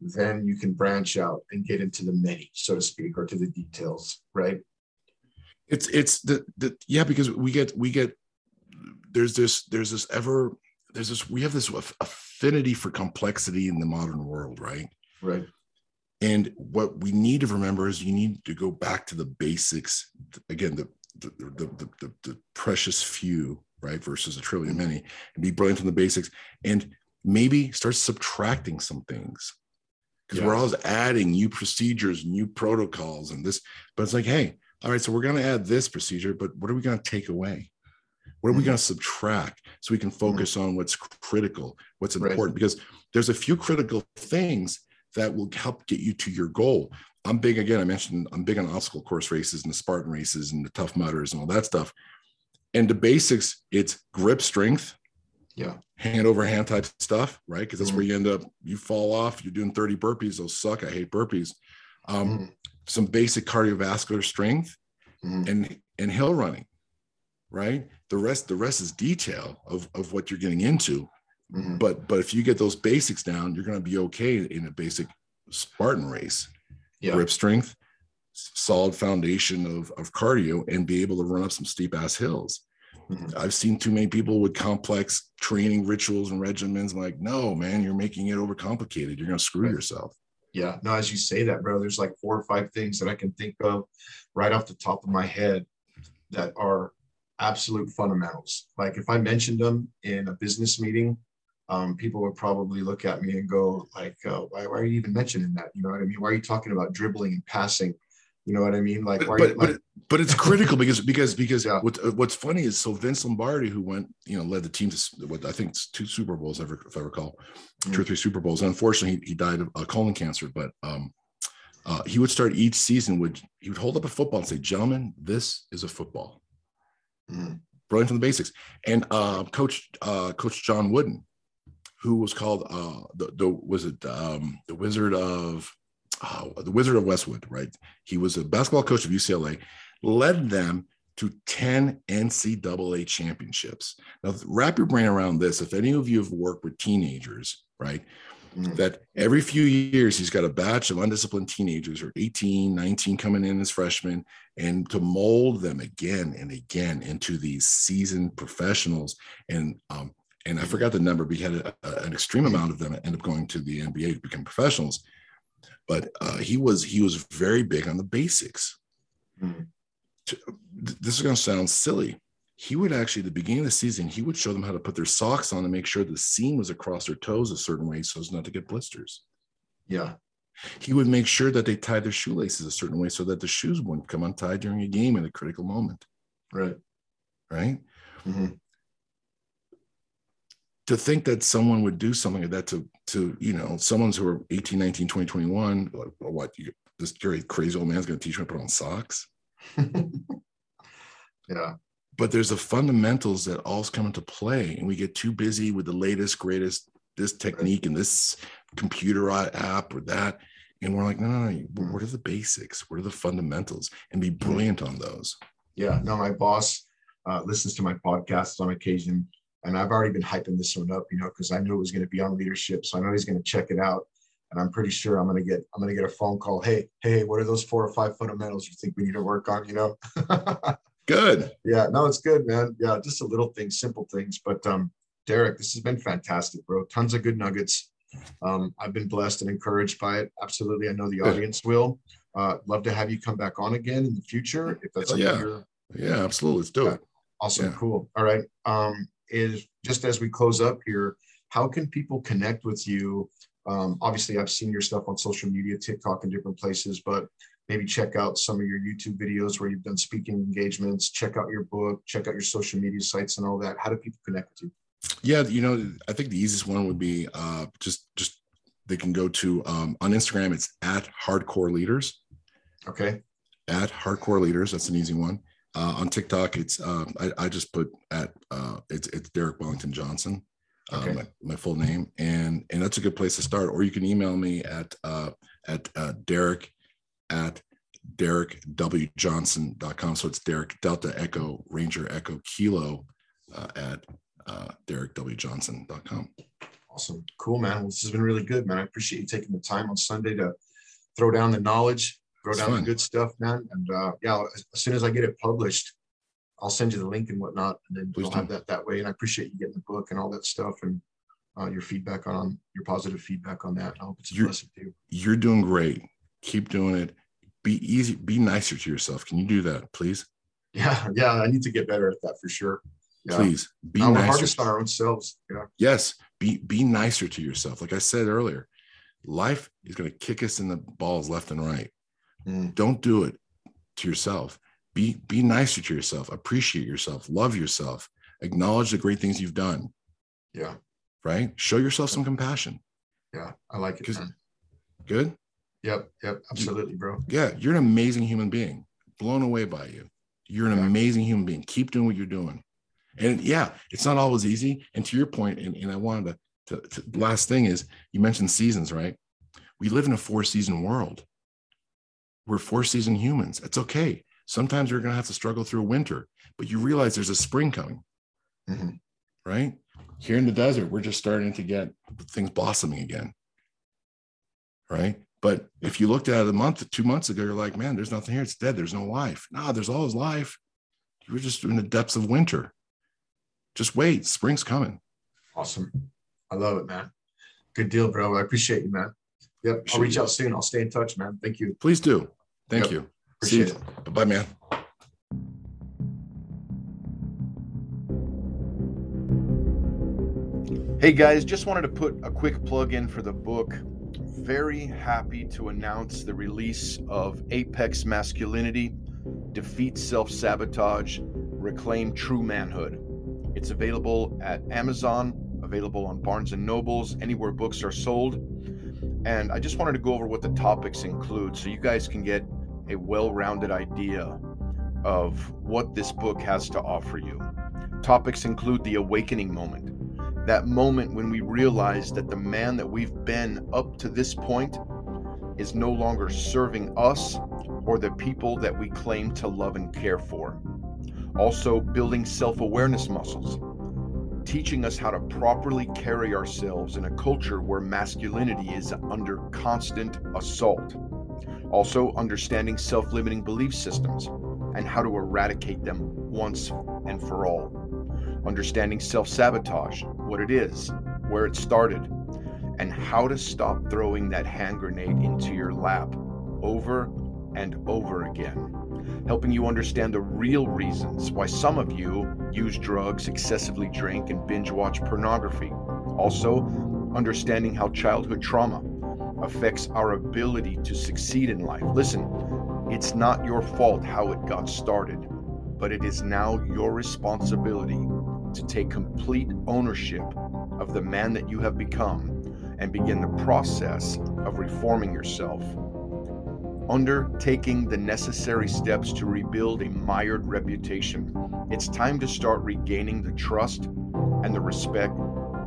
then you can branch out and get into the many, so to speak, or to the details. Right. It's it's the the yeah because we get we get there's this there's this ever there's this we have this affinity for complexity in the modern world, right? Right. And what we need to remember is you need to go back to the basics. Again, the the the, the, the, the precious few, right, versus a trillion many, and be brilliant in the basics, and maybe start subtracting some things because yes. we're always adding new procedures, new protocols, and this. But it's like, hey, all right, so we're going to add this procedure, but what are we going to take away? What are we mm-hmm. going to subtract so we can mm-hmm. focus mm-hmm. on what's critical, what's important? Right. Because there's a few critical things that will help get you to your goal. I'm big again. I mentioned I'm big on obstacle course races and the Spartan races and the Tough Mudders and all that stuff. And the basics, it's grip strength, yeah, hand over hand type stuff, right? Because that's mm-hmm. where you end up. You fall off. You're doing 30 burpees. Those suck. I hate burpees. Um, mm-hmm. Some basic cardiovascular strength mm-hmm. and and hill running, right? The rest the rest is detail of of what you're getting into. Mm-hmm. But but if you get those basics down, you're going to be okay in a basic Spartan race. Yeah. Grip strength, solid foundation of, of cardio, and be able to run up some steep ass hills. Mm-hmm. I've seen too many people with complex training rituals and regimens. I'm like, no, man, you're making it overcomplicated. You're going to screw right. yourself. Yeah. No, as you say that, bro, there's like four or five things that I can think of right off the top of my head that are absolute fundamentals. Like if I mentioned them in a business meeting, um, people would probably look at me and go like, uh, why, why, are you even mentioning that? You know what I mean? Why are you talking about dribbling and passing? You know what I mean? Like, but, but, like, but, it's critical (laughs) because because because yeah. what, what's funny is so Vince Lombardi, who went you know led the team to what I think two Super Bowls ever if I recall, mm-hmm. two or three Super Bowls. And unfortunately, he, he died of uh, colon cancer. But um, uh, he would start each season would he would hold up a football and say, "Gentlemen, this is a football." Mm-hmm. Brilliant from the basics. And uh, Coach uh, Coach John Wooden, who was called uh, the, the was it um, the Wizard of uh, the Wizard of Westwood, right? He was a basketball coach of UCLA, led them to 10 NCAA championships. Now, wrap your brain around this. If any of you have worked with teenagers, right, mm. that every few years he's got a batch of undisciplined teenagers or 18, 19 coming in as freshmen, and to mold them again and again into these seasoned professionals. And um, and I forgot the number, but he had a, a, an extreme amount of them end up going to the NBA to become professionals. But uh, he was he was very big on the basics. Mm-hmm. This is going to sound silly. He would actually, at the beginning of the season, he would show them how to put their socks on and make sure the seam was across their toes a certain way so as not to get blisters. Yeah. He would make sure that they tied their shoelaces a certain way so that the shoes wouldn't come untied during a game in a critical moment. Right. Right. Mm-hmm to think that someone would do something like that to to you know someone's who are 18 19 20 21 like, well, what you, this crazy old man's going to teach me to put on socks (laughs) yeah but there's the fundamentals that all come into play and we get too busy with the latest greatest this technique right. and this computer app or that and we're like no no no mm. what are the basics what are the fundamentals and be mm-hmm. brilliant on those yeah no my boss uh, listens to my podcasts on occasion and I've already been hyping this one up, you know, because I knew it was going to be on leadership. So I know he's going to check it out. And I'm pretty sure I'm going to get I'm going to get a phone call. Hey, hey, what are those four or five fundamentals you think we need to work on? You know. (laughs) good. Yeah. No, it's good, man. Yeah, just a little things, simple things. But um, Derek, this has been fantastic, bro. Tons of good nuggets. Um, I've been blessed and encouraged by it. Absolutely. I know the audience will. Uh, love to have you come back on again in the future if that's yeah. Yeah, absolutely. Let's do yeah. it. Awesome. Yeah. Cool. All right. Um, is just as we close up here, how can people connect with you? Um, obviously, I've seen your stuff on social media, TikTok, and different places, but maybe check out some of your YouTube videos where you've done speaking engagements. Check out your book. Check out your social media sites and all that. How do people connect with you? Yeah, you know, I think the easiest one would be uh, just just they can go to um, on Instagram. It's at Hardcore Leaders. Okay. At Hardcore Leaders. That's an easy one. Uh, on TikTok, it's uh, I, I, just put at uh, it's it's Derek Wellington Johnson, uh, my, my, full name, and and that's a good place to start. Or you can email me at uh, at uh, Derek at derekwjohnson.com. So it's Derek Delta Echo Ranger Echo Kilo at derekwjohnson.com. Awesome, cool, man. Well, this has been really good, man. I appreciate you taking the time on Sunday to throw down the knowledge throw down the good stuff, man. And uh, yeah, as soon as I get it published, I'll send you the link and whatnot, and then we'll have that that way. And I appreciate you getting the book and all that stuff, and uh, your feedback on your positive feedback on that. I hope it's a you're, blessing to you. You're doing great. Keep doing it. Be easy. Be nicer to yourself. Can you do that, please? Yeah, (laughs) yeah. I need to get better at that for sure. Yeah. Please be nicer. hardest on our own selves. Yeah. Yes. Be be nicer to yourself. Like I said earlier, life is going to kick us in the balls left and right. Mm. Don't do it to yourself. Be be nicer to yourself. Appreciate yourself. Love yourself. Acknowledge the great things you've done. Yeah. Right. Show yourself some compassion. Yeah, I like it. Good. Yep. Yep. Absolutely, bro. Yeah, you're an amazing human being. Blown away by you. You're an yeah. amazing human being. Keep doing what you're doing. And yeah, it's not always easy. And to your point, and, and I wanted to, to, to last thing is you mentioned seasons, right? We live in a four season world we're four season humans. It's okay. Sometimes you're going to have to struggle through a winter, but you realize there's a spring coming, mm-hmm. right? Here in the desert, we're just starting to get things blossoming again, right? But if you looked at it a month, two months ago, you're like, man, there's nothing here. It's dead. There's no life. No, there's always life. You were just in the depths of winter. Just wait. Spring's coming. Awesome. I love it, man. Good deal, bro. I appreciate you, man. Yep. I'll reach out soon. I'll stay in touch, man. Thank you. Please do. Thank yep. you. Appreciate See you. Bye, man. Hey guys, just wanted to put a quick plug in for the book. Very happy to announce the release of Apex Masculinity Defeat Self Sabotage, Reclaim True Manhood. It's available at Amazon, available on Barnes and Nobles, anywhere books are sold. And I just wanted to go over what the topics include so you guys can get a well rounded idea of what this book has to offer you. Topics include the awakening moment, that moment when we realize that the man that we've been up to this point is no longer serving us or the people that we claim to love and care for. Also, building self awareness muscles teaching us how to properly carry ourselves in a culture where masculinity is under constant assault. Also, understanding self limiting belief systems and how to eradicate them once and for all. Understanding self sabotage, what it is, where it started, and how to stop throwing that hand grenade into your lap over and over again helping you understand the real reasons why some of you use drugs, excessively drink, and binge watch pornography. Also, understanding how childhood trauma affects our ability to succeed in life. Listen, it's not your fault how it got started, but it is now your responsibility to take complete ownership of the man that you have become and begin the process of reforming yourself undertaking the necessary steps to rebuild a mired reputation. It's time to start regaining the trust and the respect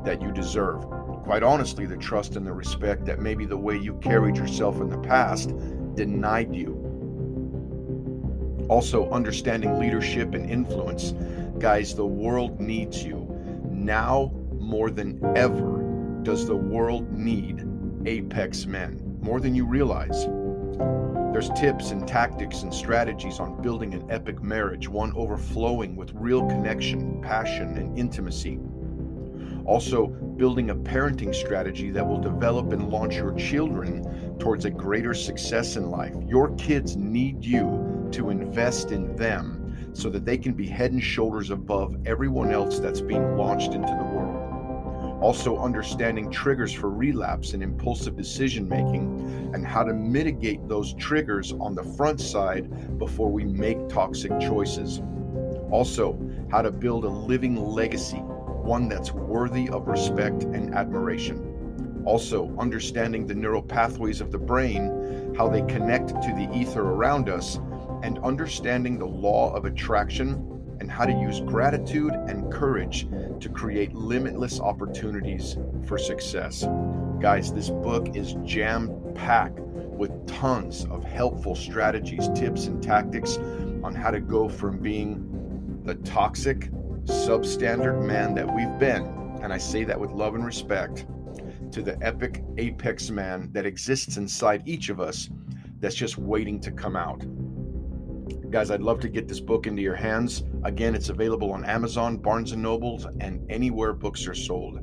that you deserve. Quite honestly, the trust and the respect that maybe the way you carried yourself in the past denied you. Also, understanding leadership and influence. Guys, the world needs you. Now more than ever does the world need apex men, more than you realize. There's tips and tactics and strategies on building an epic marriage, one overflowing with real connection, passion, and intimacy. Also, building a parenting strategy that will develop and launch your children towards a greater success in life. Your kids need you to invest in them so that they can be head and shoulders above everyone else that's being launched into the world also understanding triggers for relapse and impulsive decision making, and how to mitigate those triggers on the front side before we make toxic choices. Also, how to build a living legacy, one that's worthy of respect and admiration. Also, understanding the neural pathways of the brain, how they connect to the ether around us, and understanding the law of attraction and how to use gratitude and courage to create limitless opportunities for success. Guys, this book is jam packed with tons of helpful strategies, tips, and tactics on how to go from being the toxic, substandard man that we've been, and I say that with love and respect, to the epic apex man that exists inside each of us that's just waiting to come out. Guys, I'd love to get this book into your hands. Again, it's available on Amazon, Barnes and Nobles, and anywhere books are sold.